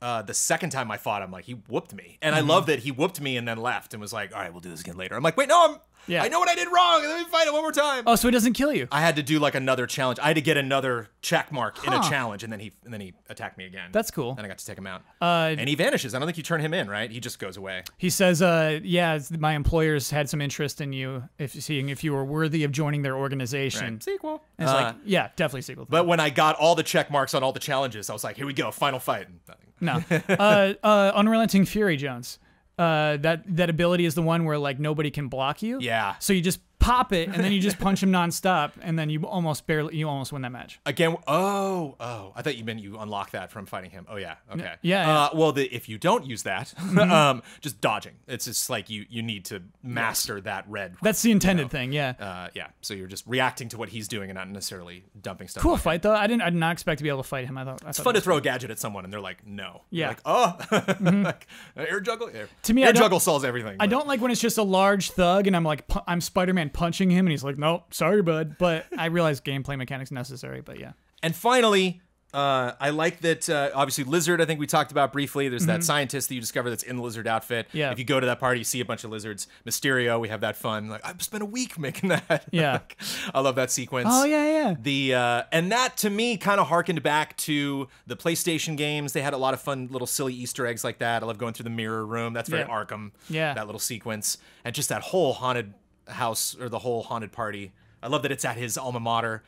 Uh, the second time I fought him, like he whooped me, and I love that he whooped me and then left and was like, "All right, we'll do this again later." I'm like, "Wait, no, I'm, Yeah. I know what I did wrong. Let me fight it one more time." Oh, so he doesn't kill you. I had to do like another challenge. I had to get another check mark in a challenge, and then he and then he attacked me again. That's cool. And I got to take him out. Uh, and he vanishes. I don't think you turn him in, right? He just goes away. He says, uh, "Yeah, my employers had some interest in you, if seeing if you were worthy of joining their organization." Right. Sequel. And it's Uh, like, yeah, definitely sequel. But when I got all the check marks on all the challenges, I was like, "Here we go, final fight." And nothing. No, *laughs* uh, uh, unrelenting fury, Jones. Uh, that that ability is the one where like nobody can block you. Yeah. So you just pop it, and then you just *laughs* punch him nonstop, and then you almost barely, you almost win that match. Again, oh, oh, I thought you meant you unlock that from fighting him. Oh yeah, okay. yeah. Mm-hmm. Uh, well, the, if you don't use that, *laughs* um, just dodging. It's just like you you need to master that red. That's the intended thing. Yeah. uh, yeah. So you're just reacting to what he's doing and not necessarily dumping stuff. Cool on him. fight though. I didn't. I did not expect to be able to fight him. I thought. I It's thought fun to throw a gadget at someone and they're like, no. Yeah. like, oh, *laughs* like, air juggle. Air, To me, air I juggle solves everything. I but- don't like when it's just a large thug and I'm like I'm Spider-Man punching him and he's like, "Nope, sorry, bud." But I realize gameplay mechanics necessary. But yeah, And finally, uh, I like that. Uh, obviously, lizard. I think we talked about briefly. There's that scientist that you discover that's in the lizard outfit. Mm-hmm. Yeah. If you go to that party, you see a bunch of lizards. Mysterio. We have that fun. Like I've spent a week making that. *laughs* Yeah. Like, I love that sequence. Oh yeah, yeah. The uh, and that to me kind of harkened back to the PlayStation games. They had a lot of fun little silly Easter eggs like that. I love going through the mirror room. That's very Yeah. Arkham. Yeah. That little sequence and just that whole haunted house or the whole haunted party. I love that it's at his alma mater.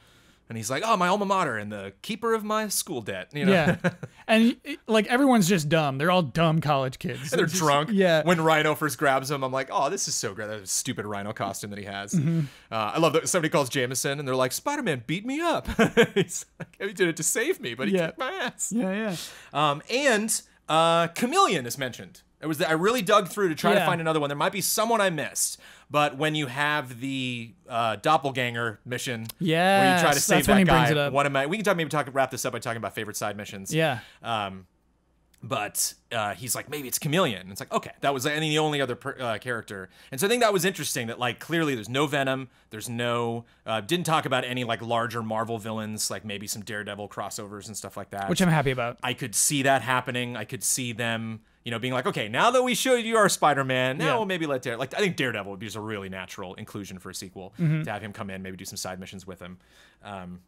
And he's like, "Oh, my alma mater and the keeper of my school debt." You know, Yeah, *laughs* and like everyone's just dumb. They're all dumb college kids. and they're just- drunk. Yeah. When Rhino first grabs him, I'm like, "Oh, this is so great." That stupid Rhino costume that he has. Mm-hmm. Uh, I love that somebody calls Jameson, and they're like, "Spider-Man beat me up." *laughs* he's like, "He did it to save me, but he Yeah. kicked my ass." yeah, yeah. Um, and uh, Chameleon is mentioned. It was I really dug through to try to find another one. There might be someone I missed, but when you have the uh, doppelganger mission, yeah, where you try to save that guy, brings it up. one of my we can talk maybe talk wrap this up by talking about favorite side missions. Yeah. Um, but uh, he's like, maybe it's Chameleon. And it's like, okay, that was and the only other per, uh, character. And so I think that was interesting that like clearly there's no Venom, there's no uh, didn't talk about any like larger Marvel villains, like maybe some Daredevil crossovers and stuff like that. Which I'm happy about. I could see that happening. I could see them, you know, being like, okay, now that we showed you our Spider-Man, now Yeah. we'll maybe let Dare. Like, I think Daredevil would be just a really natural inclusion for a sequel Mm-hmm. to have him come in, maybe do some side missions with him. Um,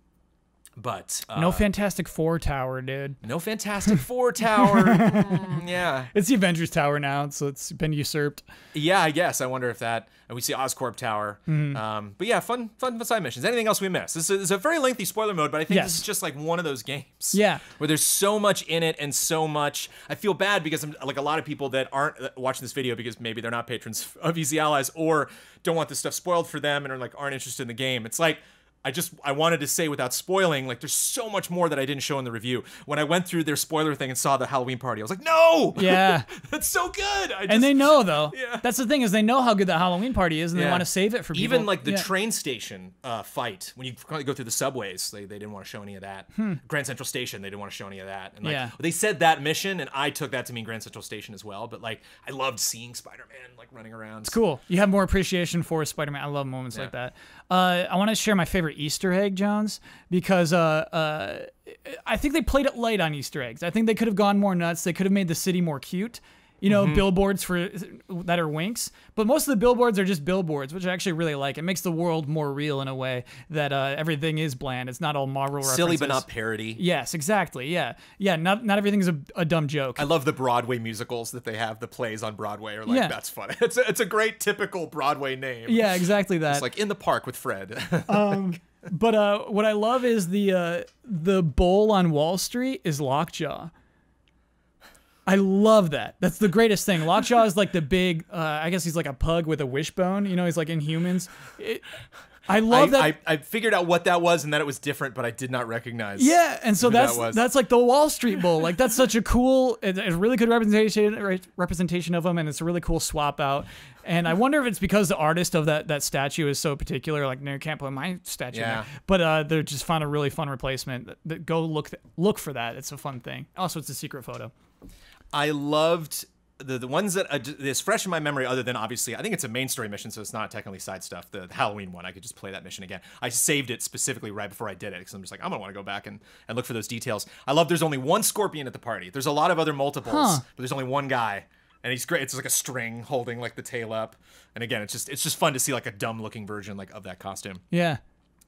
but uh, No Fantastic Four tower, dude. no Fantastic Four tower. Mm, *laughs* yeah, It's the Avengers Tower now, so it's been usurped. yeah. I guess I wonder if that. And we see Oscorp Tower. Mm-hmm. Um, but yeah, fun, fun, side missions. Anything else we missed? This is, this is a very lengthy spoiler mode, but I think Yes. this is just like one of those games. Yeah. where there's so much in it and so much. I feel bad because I'm like a lot of people that aren't uh, watching this video because maybe they're not patrons *laughs* of Easy Allies or don't want this stuff spoiled for them and are like aren't interested in the game. It's like. I just I wanted to say without spoiling, like there's so much more that I didn't show in the review. When I went through their spoiler thing and saw the Halloween party, I was like, no, Yeah. *laughs* that's so good. I just, And they know though. *laughs* Yeah. That's the thing is they know how good that Halloween party is, and they want to save it for people. Even like the Yeah. train station uh, fight when you go through the subways, they, they didn't want to show any of that. Grand Central Station, they didn't want to show any of that. And like Hmm. Yeah. they said that mission, and I took that to mean Grand Central Station as well. But like I loved seeing Spider-Man like running around. It's Cool. You have more appreciation for Spider-Man. I love moments like that. Uh, I want to share my favorite Easter egg, Jones, because uh, uh, I think they played it light on Easter eggs. I think they could have gone more nuts. They could have made the city more cute. You know, Mm-hmm. billboards for that are winks, but most of the billboards are just billboards, which I actually really like. It makes the world more real in a way that uh, everything is bland. It's not all Marvel Silly but not parody. Yes, exactly. Yeah, yeah. Not not everything is a, a dumb joke. I love the Broadway musicals that they have. The plays on Broadway are like Yeah. that's funny. *laughs* It's a, it's a great typical Broadway name. yeah, exactly that. It's like in the park with Fred. *laughs* But uh, what I love is the uh, the bowl on Wall Street is Lockjaw. I love that. That's the greatest thing. Lockjaw is like the big. Uh, I guess he's like a pug with a wishbone. You know, he's like in humans. It, I I, love that. I, I figured out what that was and that it was different, but I did not recognize. yeah, and so who that that's that's like the Wall Street Bull. Like that's such a cool, it's a really good representation representation of him, and it's a really cool swap out. And I wonder if it's because the artist of that that statue is so particular. Like, no, you can't put my statue. Yeah. there. But uh, they just found a really fun replacement. Go look look for that. It's a fun thing. Also, it's a secret photo. I loved the, the ones that uh, is fresh in my memory, other than obviously, I think it's a main story mission, so it's not technically side stuff. The, the Halloween one, I could just play that mission again. I saved it specifically right before I did it because I'm just like, I'm gonna want to go back and, and look for those details. I love there's only one scorpion at the party. There's a lot of other multiples, Huh. but there's only one guy. And he's great. It's like a string holding like the tail up, and again, it's just it's just fun to see like a dumb looking version like of that costume. Yeah.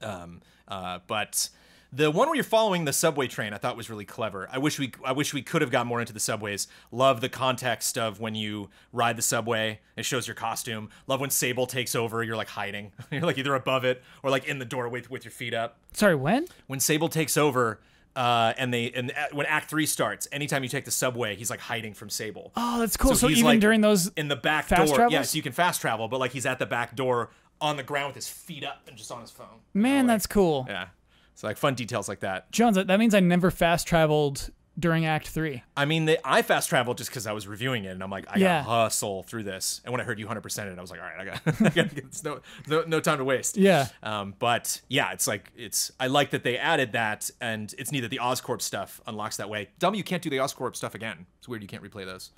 Um, uh, but the one where you're following the subway train, I thought was really clever. I wish we I wish we could have got more into the subways. Love the context of when you ride the subway. It shows your costume. Love when Sable takes over. You're like hiding. *laughs* you're like either above it or like in the doorway with, with your feet up. Sorry, when? When Sable takes over. Uh, and they and uh, when Act Three starts, anytime you take the subway, he's like hiding from Sable Oh, that's cool. So, he's, even like, during those in the back fast door. travels? Yes, you can fast travel, but like he's at the back door on the ground with his feet up and just on his phone. Man, like- that's cool. yeah. So like fun details like that. Jones, that means I never fast traveled during Act Three. I mean, they, I fast traveled just because I was reviewing it, and I'm like, I Yeah. gotta hustle through this. And when I heard you 100 percent it, I was like, all right, I got, *laughs* I got it's no, no, no time to waste. Yeah. Um, but yeah, it's like it's. I like that they added that, and it's neat that the Oscorp stuff unlocks that way. Dumb, you can't do the Oscorp stuff again. It's weird you can't replay those.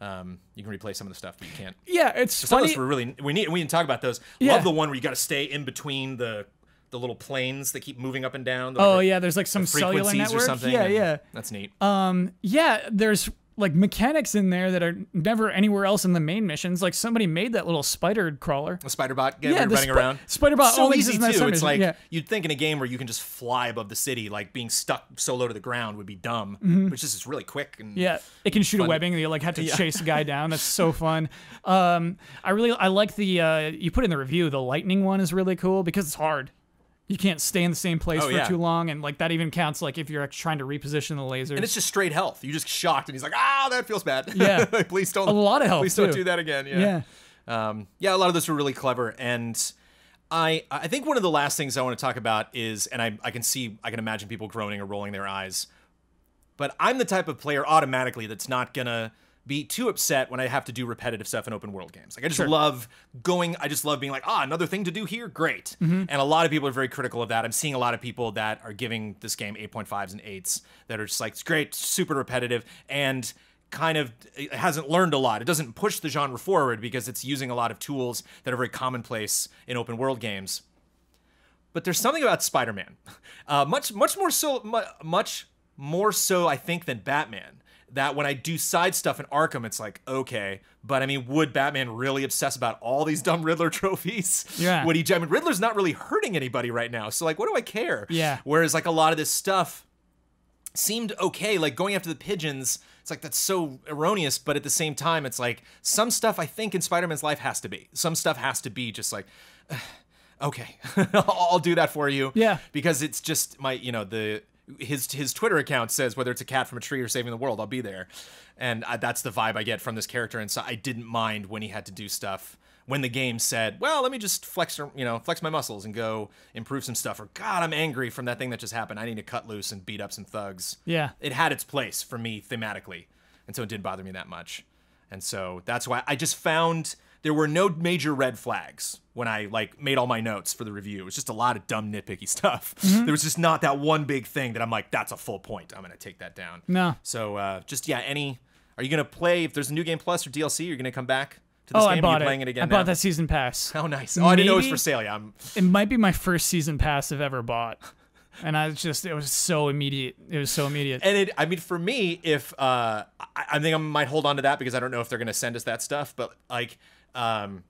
Um, you can replay some of the stuff, but you can't. Yeah, it's funny. Some of those were really we need we didn't talk about those. Yeah. Love the one where you got to stay in between the the little planes that keep moving up and down. the, oh like, yeah, there's like some cellular frequencies network. or something. Yeah, yeah. That's neat. Um, yeah, there's like mechanics in there that are never anywhere else in the main missions. Like somebody made that little spider crawler. a spider bot yeah, Yeah, running spi- around. spider bot so easy exists in that too. It's mission, like yeah. you'd think in a game where you can just fly above the city, like being stuck so low to the ground would be dumb. But it's just it's really quick and Mm-hmm. Yeah, it can shoot a webbing. webbing. You like have to *laughs* chase a guy down. That's so *laughs* fun. Um, I really I like the uh, you put in the review. The lightning one is really cool because it's hard. You can't stay in the same place Oh, for yeah. too long, and like that even counts. Like if you're trying to reposition the laser And it's just straight health. You just shocked, and he's like, "Ah, that feels bad." Yeah. *laughs* please don't. A lot of health, Please don't do that again. Yeah. yeah. Um, yeah, a lot of those were really clever, and I I think one of the last things I want to talk about is, and I I can see I can imagine people groaning or rolling their eyes, but I'm the type of player automatically that's not gonna be too upset when I have to do repetitive stuff in open world games. Like I just love going. I just love being like, ah, another thing to do here. Great. And a lot of people are very critical of that. I'm seeing a lot of people that are giving this game 8.5s and 8s that are just like, it's great, super repetitive, and kind of it hasn't learned a lot. It doesn't push the genre forward because it's using a lot of tools that are very commonplace in open world games but there's something about Spider-Man, *laughs* uh, much much more so much more so I think than Batman. That when I do side stuff in Arkham, it's like okay, but I mean, would Batman really obsess about all these dumb Riddler *laughs* trophies? Yeah. Would he? I mean, Riddler's not really hurting anybody right now, so like, what do I care? Yeah. Whereas like a lot of this stuff seemed okay. Like going after the pigeons, it's like that's so erroneous, but at the same time, it's like some stuff I think in Spider Man's life has to be. Some stuff has to be just like, *sighs* okay, I'll *laughs* I'll do that for you. Yeah. Because it's just my, you know, the his his Twitter account says whether it's a cat from a tree or saving the world, I'll be there, and I, that's the vibe I get from this character. And so I didn't mind when he had to do stuff. When the game said, "Well, let me just flex, you know, flex my muscles and go improve some stuff," or "God, I'm angry from that thing that just happened. I need to cut loose and beat up some thugs." Yeah. it had its place for me thematically, and so it didn't bother me that much. And so that's why I just found there were no major red flags when I like made all my notes for the review. It was just a lot of dumb nitpicky *laughs* stuff. Mm-hmm. There was just not that one big thing that I'm like, that's a full point. I'm gonna take that down. No. So uh, just yeah, any are you gonna play if there's a new game plus or DLC, you're gonna come back to this Oh, game? I bought you playing it. it again I now? bought that season pass. *laughs* Oh nice. Oh I didn't know it was for sale. Yeah, I'm It might be my first season pass I've ever bought, *laughs* and I was just it was so immediate. It was so immediate. and it i mean for me if uh I, I think i might hold on to that because i don't know if they're going to send us that stuff but like um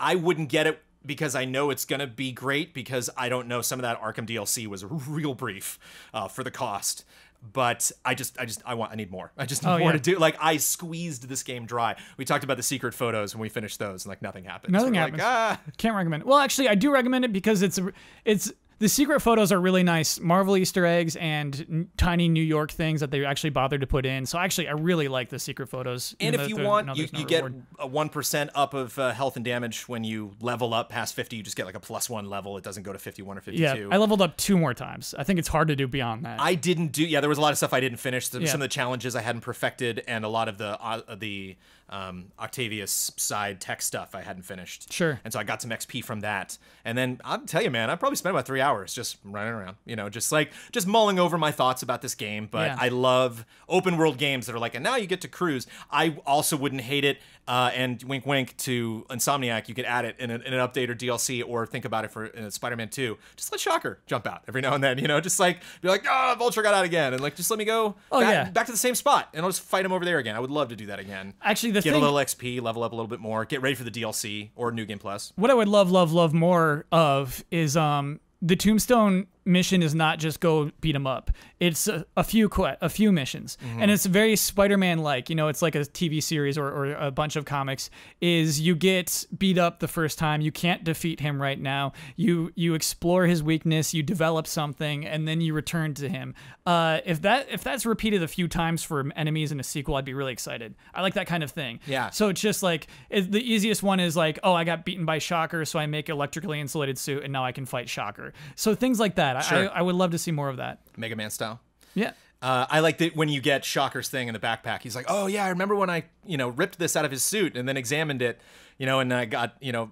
i wouldn't get it because i know it's going to be great because i don't know some of that arkham dlc was *laughs* real brief uh, for the cost but I just, I just, I want, I need more. I just need Oh, more yeah. to do. Like I squeezed this game dry. We talked about the secret photos when we finished those, and like nothing happened. Nothing we're happens. Like, ah, Can't recommend it. Well, actually, I do recommend it because it's it's the secret photos are really nice. Marvel Easter eggs and n- tiny New York things that they actually bothered to put in. So actually, I really like the secret photos. And if you want, you, you get a one percent up of uh, health and damage when you level up past fifty. You just get like a plus one level. It doesn't go to fifty-one or fifty two. yeah. I leveled up two more times. I think it's hard to do beyond that. I didn't do. Yeah, there was a lot of stuff I didn't finish. Some, Yeah. some of the challenges I hadn't perfected, and a lot of the uh, the um, Octavius side tech stuff I hadn't finished. Sure. And so I got some XP from that. And then I'll tell you, man, I probably spent about three hours just running around, you know, just like just mulling over my thoughts about this game. But Yeah. I love open world games that are like, and now you get to cruise. I also wouldn't hate it. Uh, and wink, wink to Insomniac, you could add it in, a, in an update or DLC, or think about it for in Spider-Man 2. Just let Shocker jump out every now and then, you know, just like be like, oh, Vulture got out again, and like just let me go Oh, back, yeah. back to the same spot, and I'll just fight him over there again. I would love to do that again. Actually, the Get thing, a little XP, level up a little bit more, get ready for the DLC or New Game Plus. what I would love, love, love more of is um the Tombstone mission is not just go beat 'em up. It's a, a few que- a few missions, and it's very Spider-Man like. You know, it's like a TV series or, or a bunch of comics. Is you get beat up the first time, you can't defeat him right now. You you explore his weakness, you develop something, and then you return to him. Uh, if that if that's repeated a few times for enemies in a sequel, I'd be really excited. I like that kind of thing. Yeah. So it's just like it, the easiest one is like, oh, I got beaten by Shocker, so I make electrically insulated suit, and now I can fight Shocker. So things like that. I, Sure. I, I would love to see more of that. Mega Man style. Yeah. Uh, I like that when you get Shocker's thing in the backpack. He's like, "Oh yeah, I remember when I, you know, ripped this out of his suit and then examined it, you know, and I got, you know,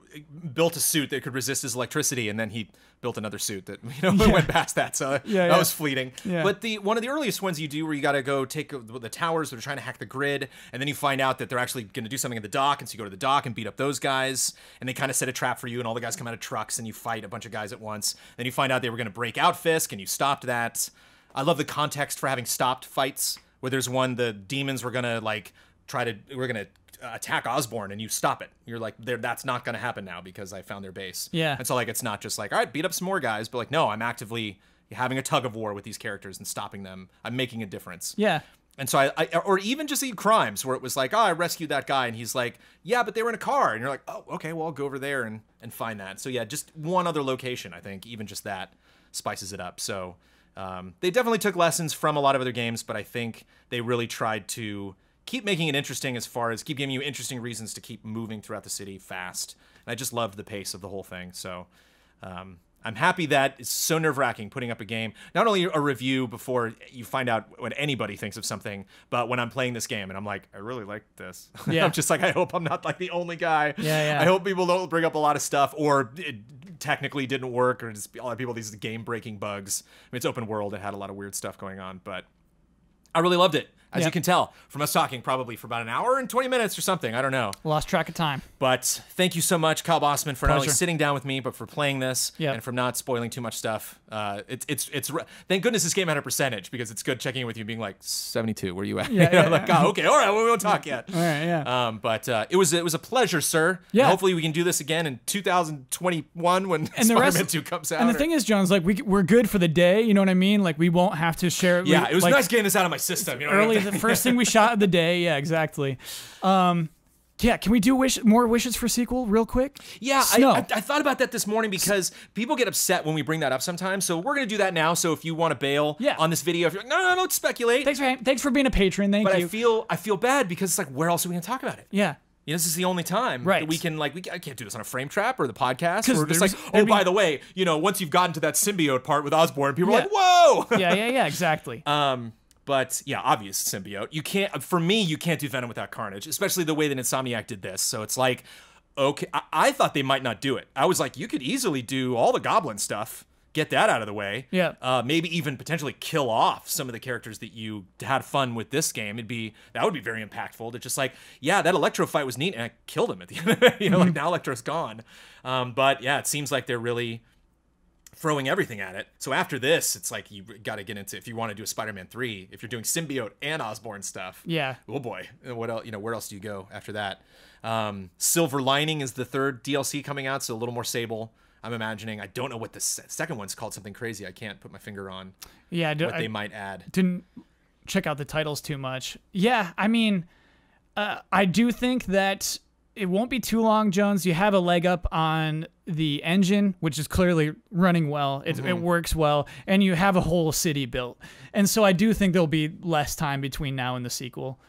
built a suit that could resist his electricity, and then he built another suit that, *laughs* you know, went past that. So Yeah, that yeah. was fleeting. Yeah. But the one of the earliest ones you do where you got to go take the the towers that are trying to hack the grid, and then you find out that they're actually going to do something at the dock, and so you go to the dock and beat up those guys, and they kind of set a trap for you, and all the guys come out of trucks, and you fight a bunch of guys at once. Then you find out they were going to break out Fisk, and you stopped that. I love the context for having stopped fights where there's one the demons were gonna like try to we're gonna attack Osborn and you stop it. You're like, there that's not gonna happen now because I found their base. Yeah. And so like it's not just like, all right, beat up some more guys, but like, no, I'm actively having a tug of war with these characters and stopping them. I'm making a difference. Yeah. And so I, I or even just the crimes where it was like, oh, I rescued that guy, and he's like, yeah, but they were in a car, and you're like, oh, okay, well, I'll go over there and and find that. So yeah, just one other location, I think, even just that spices it up. So um, they definitely took lessons from a lot of other games, but I think they really tried to keep making it interesting as far as keep giving you interesting reasons to keep moving throughout the city fast. And I just loved the pace of the whole thing. So. Um, I'm happy that it's so nerve wracking putting up a game, not only a review before you find out what anybody thinks of something, but when I'm playing this game and I'm like, I really like this. *laughs* Yeah. I'm just like, I hope I'm not like the only guy. Yeah, yeah. I hope people don't bring up a lot of stuff or it technically didn't work or just a lot of people, these game breaking bugs. I mean, it's open world. It had a lot of weird stuff going on, but I really loved it. As Yeah. you can tell from us talking probably for about an hour and 20 minutes or something. I don't know. Lost track of time. But thank you so much, Kyle Bosman, for not only sitting down with me, but for playing this Yep. and for not spoiling too much stuff. Uh, it's it's it's. Thank goodness this game had a percentage because it's good checking in with you, being like seventy two. Where you at? Yeah, You know, yeah, *laughs* like oh, okay, all right, well, we won't talk yet. *laughs* All right. Yeah. Um, but uh, it was it was a pleasure, sir. Yeah. And hopefully we can do this again in 2021 when And the Spider-Man rest- 2 comes out. and the or- thing is, Jones, like we we're good for the day. You know what I mean? Like we won't have to share. yeah, we- it was like, nice getting this out of my system. You know, early. The first thing we shot of the day. Yeah, exactly. Um, yeah. Can we do wish more wishes for sequel real quick? Yeah, I, I, I thought about that this morning because people get upset when we bring that up sometimes. So we're gonna do that now. So if you want to bail Yeah. on this video, if you're like, no, no, no, don't speculate. Thanks for thanks for being a patron. Thank but you. I feel I feel bad because it's like, where else are we gonna talk about it? yeah. You know, this is the only time Right. that we can like we I can't do this on a frame trap or the podcast. We're just like, oh, by the way, you know, once you've gotten to that symbiote part with Osborn, people are like, whoa. Yeah. Yeah. Yeah. *laughs* Exactly. Um, but yeah, obvious symbiote. You can't. For me, you can't do Venom without Carnage, especially the way that Insomniac did this. So it's like, okay, I, I thought they might not do it. I was like, you could easily do all the Goblin stuff, get that out of the way. Yeah. Uh, maybe even potentially kill off some of the characters that you had fun with this game. It'd be that would be very impactful. To just like, yeah, that Electro fight was neat, and I killed him at the *laughs* end. you know, like now Electro's gone. Um, but yeah, it seems like they're really throwing everything at it. So after this, it's like you got to get into if you want to do a Spider-Man 3, if you're doing symbiote and Osborn stuff. Yeah. Oh boy. What else, you know, where else do you go after that? Um, Silver Lining is the third DLC coming out, so a little more Sable. I'm imagining. I don't know what the second one's called. Something crazy. I can't put my finger on Yeah. what I they might add. didn't check out the titles too much. Yeah. I mean, uh, I do think that it won't be too long, Jones. You have a leg up on the engine, which is clearly running well. It, Mm-hmm. it works well, and you have a whole city built. And so I do think there'll be less time between now and the sequel.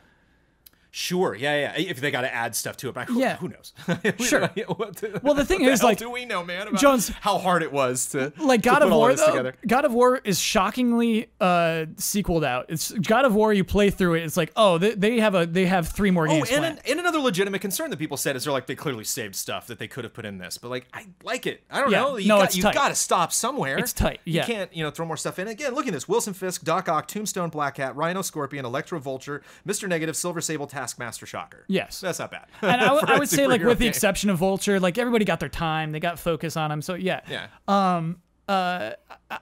Sure, yeah, yeah. If they got to add stuff to it, but who, Yeah. who knows? *laughs* Sure. *laughs* The- Well, the thing is, hell like, do we know, man? About Jones- how hard it was to like God put of War though. together. God of War is shockingly uh sequeled out. It's God of War. You play through it. It's like oh they, they have a they have three more Oh, games. and, planned. an, and another legitimate concern that people said is they're like they clearly saved stuff that they could have put in this, but like I like it. I don't Yeah. know. You No, got, it's you got to stop somewhere. It's tight, yeah. You can't you know throw more stuff in. Again, look at this: Wilson Fisk, Doc Ock, Tombstone, Black Cat, Rhino, Scorpion, Electro, Vulture, Mister Negative, Silver Sable, Taskmaster, Shocker. Yes. that's not bad. and I, *laughs* w- I would say like with the exception of Vulture, like everybody got their time. They got focus on him. So yeah. yeah, Um, uh,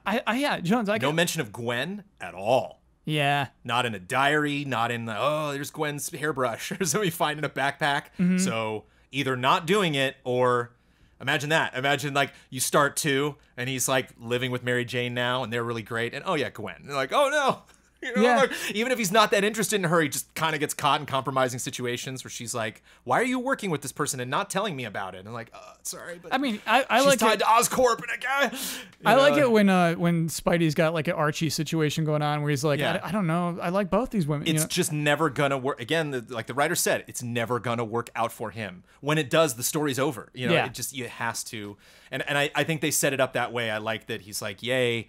I, I yeah Jones. I no mention of Gwen at all. yeah. Not in a diary, not in the oh, there's Gwen's hairbrush *laughs* or somebody find in a backpack. Mm-hmm. So either not doing it or imagine that. Imagine like you start two and he's like living with Mary Jane now and they're really great. And oh yeah, Gwen. And they're like, oh no. *laughs* You know, Yeah. like, even if he's not that interested in her, he just kind of gets caught in compromising situations where she's like, "Why are you working with this person and not telling me about it?" And I'm like, oh, "Sorry, but I mean, I, I like tied it. to Oscorp and a guy." I like it when uh when Spidey's got like an Archie situation going on where he's like, Yeah. I, I don't know, I like both these women. you it's know? just never gonna work again the, like the writer said it's never gonna work out for him when it does the story's over you know Yeah. it just it has to and and I, I think they set it up that way i like that he's like yay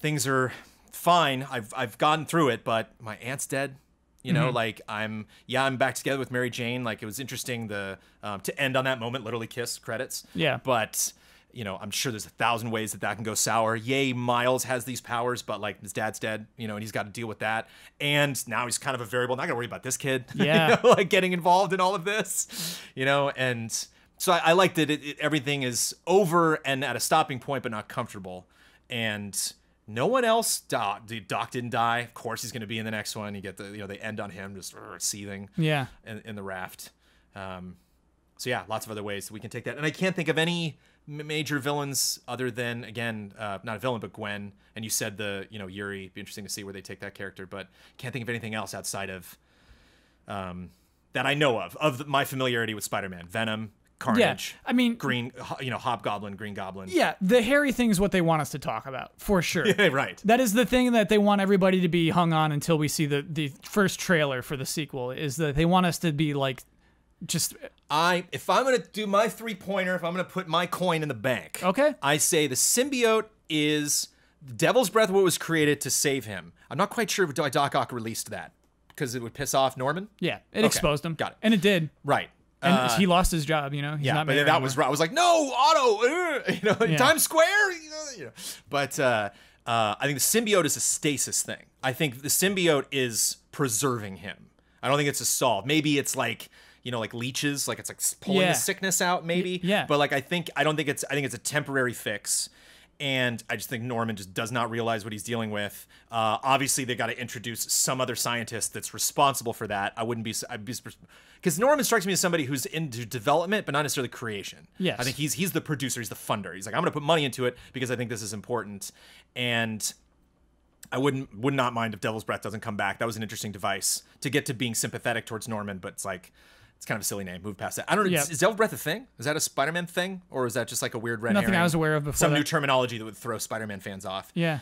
things are fine i've i've gotten through it but my aunt's dead. You Mm-hmm. know like i'm yeah i'm back together with mary jane. Like it was interesting the um, to end on that moment literally kiss credits. Yeah. but you know i'm sure there's a thousand ways that that can go sour. Yay miles has these powers but like his dad's dead you know and he's got to deal with that. And now he's kind of a variable. Not gonna worry about this kid. *laughs* You Yeah. know, like getting involved in all of this you know and so i, I like that it, it, everything is over and at a stopping point but not comfortable. And no one else doc, doc didn't die of course he's going to be in the next one you get the you know they end on him just uh, seething yeah. in, in the raft. Um, so yeah, lots of other ways that we can take that. And I can't think of any major villains other than again, uh, not a villain, but Gwen. And you said the you know Yuri. It'd be interesting to see where they take that character, but can't think of anything else outside of um, that I know of of my familiarity with Spider-Man, Venom, Carnage. I mean- Green, you know, Hobgoblin, Green Goblin. Yeah, the hairy thing is what they want us to talk about for sure. *laughs* Yeah, right. That is the thing that they want everybody to be hung on until we see the the first trailer for the sequel. Is that they want us to be like, just I if I'm gonna do my three pointer, if I'm gonna put my coin in the bank, Okay. I say the symbiote is Devil's Breath. What was created to save him? I'm not quite sure if Doc Ock released that because it would piss off Norman. yeah, it exposed him. got it. and it did. Right. And Uh, he lost his job. You know, he's yeah, not but that was anymore. right. I was like, no, Otto, uh, *laughs* you know, Yeah. Times Square, you know, you know. But uh, uh, I think the symbiote is a stasis thing. I think the symbiote is preserving him. I don't think it's a solve. Maybe it's like you know, like leeches, like it's like pulling Yeah. the sickness out, maybe. yeah. But like I think I don't think it's I think it's a temporary fix. And I just think Norman just does not realize what he's dealing with. Uh, obviously, they got to introduce some other scientist that's responsible for that. I wouldn't be, I'd be, because Norman strikes me as somebody who's into development, but not necessarily creation. Yes. I think he's he's the producer, he's the funder. He's like, I'm going to put money into it because I think this is important. And I wouldn't would not mind if Devil's Breath doesn't come back. That was an interesting device to get to being sympathetic towards Norman, but it's like it's kind of a silly name. Move past that. I don't know. Yeah. Is, Devil's Breath a thing? Is that a Spider-Man thing, or is that just like a weird red Nothing I was aware of before Some that. new terminology that would throw Spider-Man fans off. Yeah.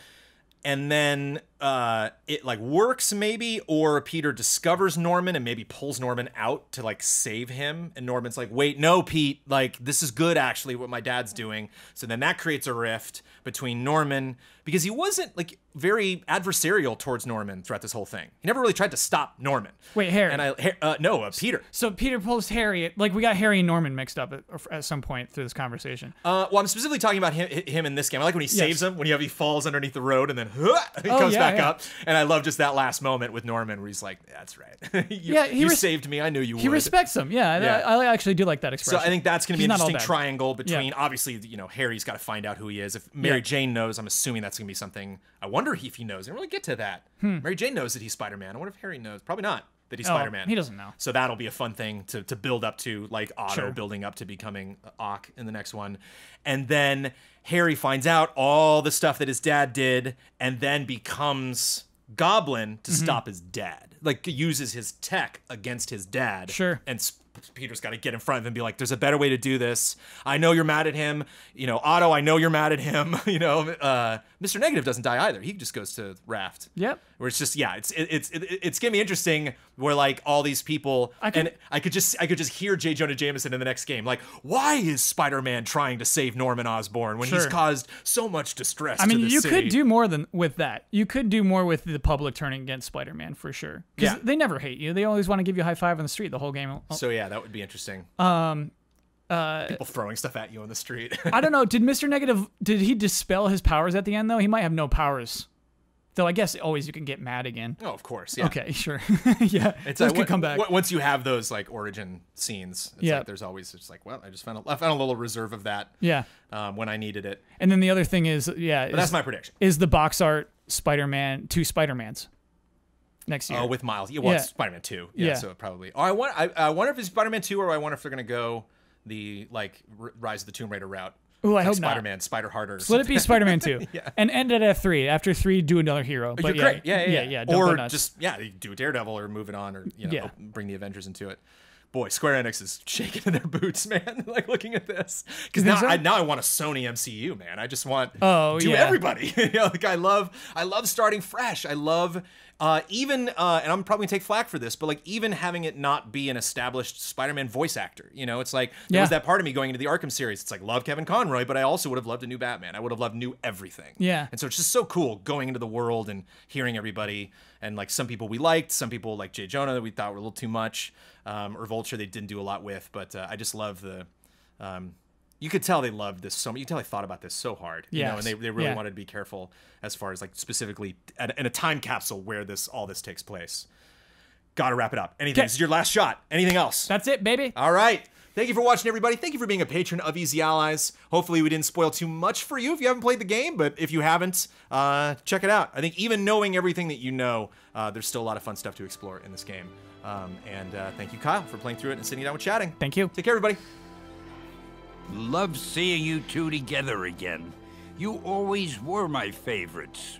And then uh, it like works maybe, or Peter discovers Norman and maybe pulls Norman out to like save him. And Norman's like, "Wait, no, Pete. Like this is good actually. What my dad's doing." So then that creates a rift between Norman because he wasn't like very adversarial towards Norman throughout this whole thing. He never really tried to stop Norman. Wait, Harry. And I uh, no uh, Peter. So Peter pulls Harry. Like we got Harry and Norman mixed up at, at some point through this conversation. Uh, well, I'm specifically talking about him, him in this game. I like when he saves him, when he, he falls underneath the road and then *laughs* he Oh, comes yeah, back yeah. up. And I love just that last moment with Norman where he's like, "That's right. *laughs* you, Yeah, he you res- saved me. I knew you were. He would." respects him. Yeah, Yeah. I, I actually do like that expression. so. I think that's going to be He's an interesting triangle between obviously you know Harry's got to find out who he is. If Mary. Jane knows, I'm assuming that's going to be something. I wonder if he knows. I didn't really get to that. Mary Jane knows that he's Spider Man. I wonder if Harry knows. Probably not that he's Hmm. Oh, Spider Man. he doesn't know. So that'll be a fun thing to, to build up to, like Otto Sure. building up to becoming Ock in the next one. And then Harry finds out all the stuff that his dad did and then becomes Goblin to Mm-hmm. stop his dad. Like uses his tech against his dad. Sure. And Sp- Peter's got to get in front of him and be like, there's a better way to do this. I know you're mad at him. You know, Otto, I know you're mad at him. *laughs* you know, uh, Mr. Negative doesn't die either. He just goes to Raft. Yep. Where it's just yeah, it's it, it's it, it's gonna be interesting where like all these people I could- and I could just I could just hear J. Jonah Jameson in the next game like why is Spider-Man trying to save Norman Osborn when he's caused so much distress? I mean, you city? could do more than with that. You could do more with the public turning against Spider-Man for sure. Because Yeah. they never hate you. They always want to give you a high five on the street the whole game. So yeah, that would be interesting. Um, uh, people throwing stuff at you on the street. I don't know. Did Mr. Negative did he dispel his powers at the end though? He might have no powers. Though I guess always you can get mad again. oh, of course. Yeah. Okay, *laughs* sure. *laughs* yeah, It's those uh, could come back. on- Once you have those like origin scenes, it's Yeah. like there's always just like, well, I just found a, I found a little reserve of that yeah, um, when I needed it. and then the other thing is, yeah, But that's my prediction. is the box art Spider-Man two Spider-Mans next year. Oh, with Miles. Yeah, well, Yeah. Spider-Man 2. Yeah, Yeah. so probably. Oh, I want. I, I wonder if it's Spider-Man 2 or I wonder if they're gonna go the like Rise of the Tomb Raider route. Ooh, I Like hope not. Spider-Man, Spider Harder. Let it be Spider-Man two, *laughs* Yeah. and end at three. After three, do another hero. Oh, but You're yeah, great. Yeah, yeah, yeah. don't go or just yeah, do Daredevil or move it on, or you know, Yeah. bring the Avengers into it. Boy, Square Enix is shaking in their boots, *laughs* man. *laughs* like looking at this, because now so? I now I want a Sony MCU, man. I just want Oh, do yeah. everybody. you know, like I love I love starting fresh. I love uh, even uh, and I'm probably gonna take flack for this, but like even having it not be an established Spider-Man voice actor. You know, it's like there was that part of me going into the Arkham series. It's like love Kevin Conroy, but I also would have loved a new Batman. I would have loved new everything. Yeah. And so it's just so cool going into the world and hearing everybody. And like some people we liked, some people like J. Jonah that we thought were a little too much, um, or Vulture they didn't do a lot with. But uh, I just love the. Um, you could tell they loved this so much. You could tell they thought about this so hard, you know, and they, they really Yeah. wanted to be careful as far as like specifically at, in a time capsule where this all this takes place. Got to wrap it up. Anything? Okay. This is your last shot. Anything else? That's it, baby. All right. Thank you for watching, everybody. Thank you for being a patron of Easy Allies. Hopefully, we didn't spoil too much for you if you haven't played the game, but if you haven't, uh, check it out. I think even knowing everything that you know, uh, there's still a lot of fun stuff to explore in this game. Um, and uh, thank you, Kyle, for playing through it and sitting down with chatting. Thank you. Take care, everybody. Love seeing you two together again. You always were my favorites.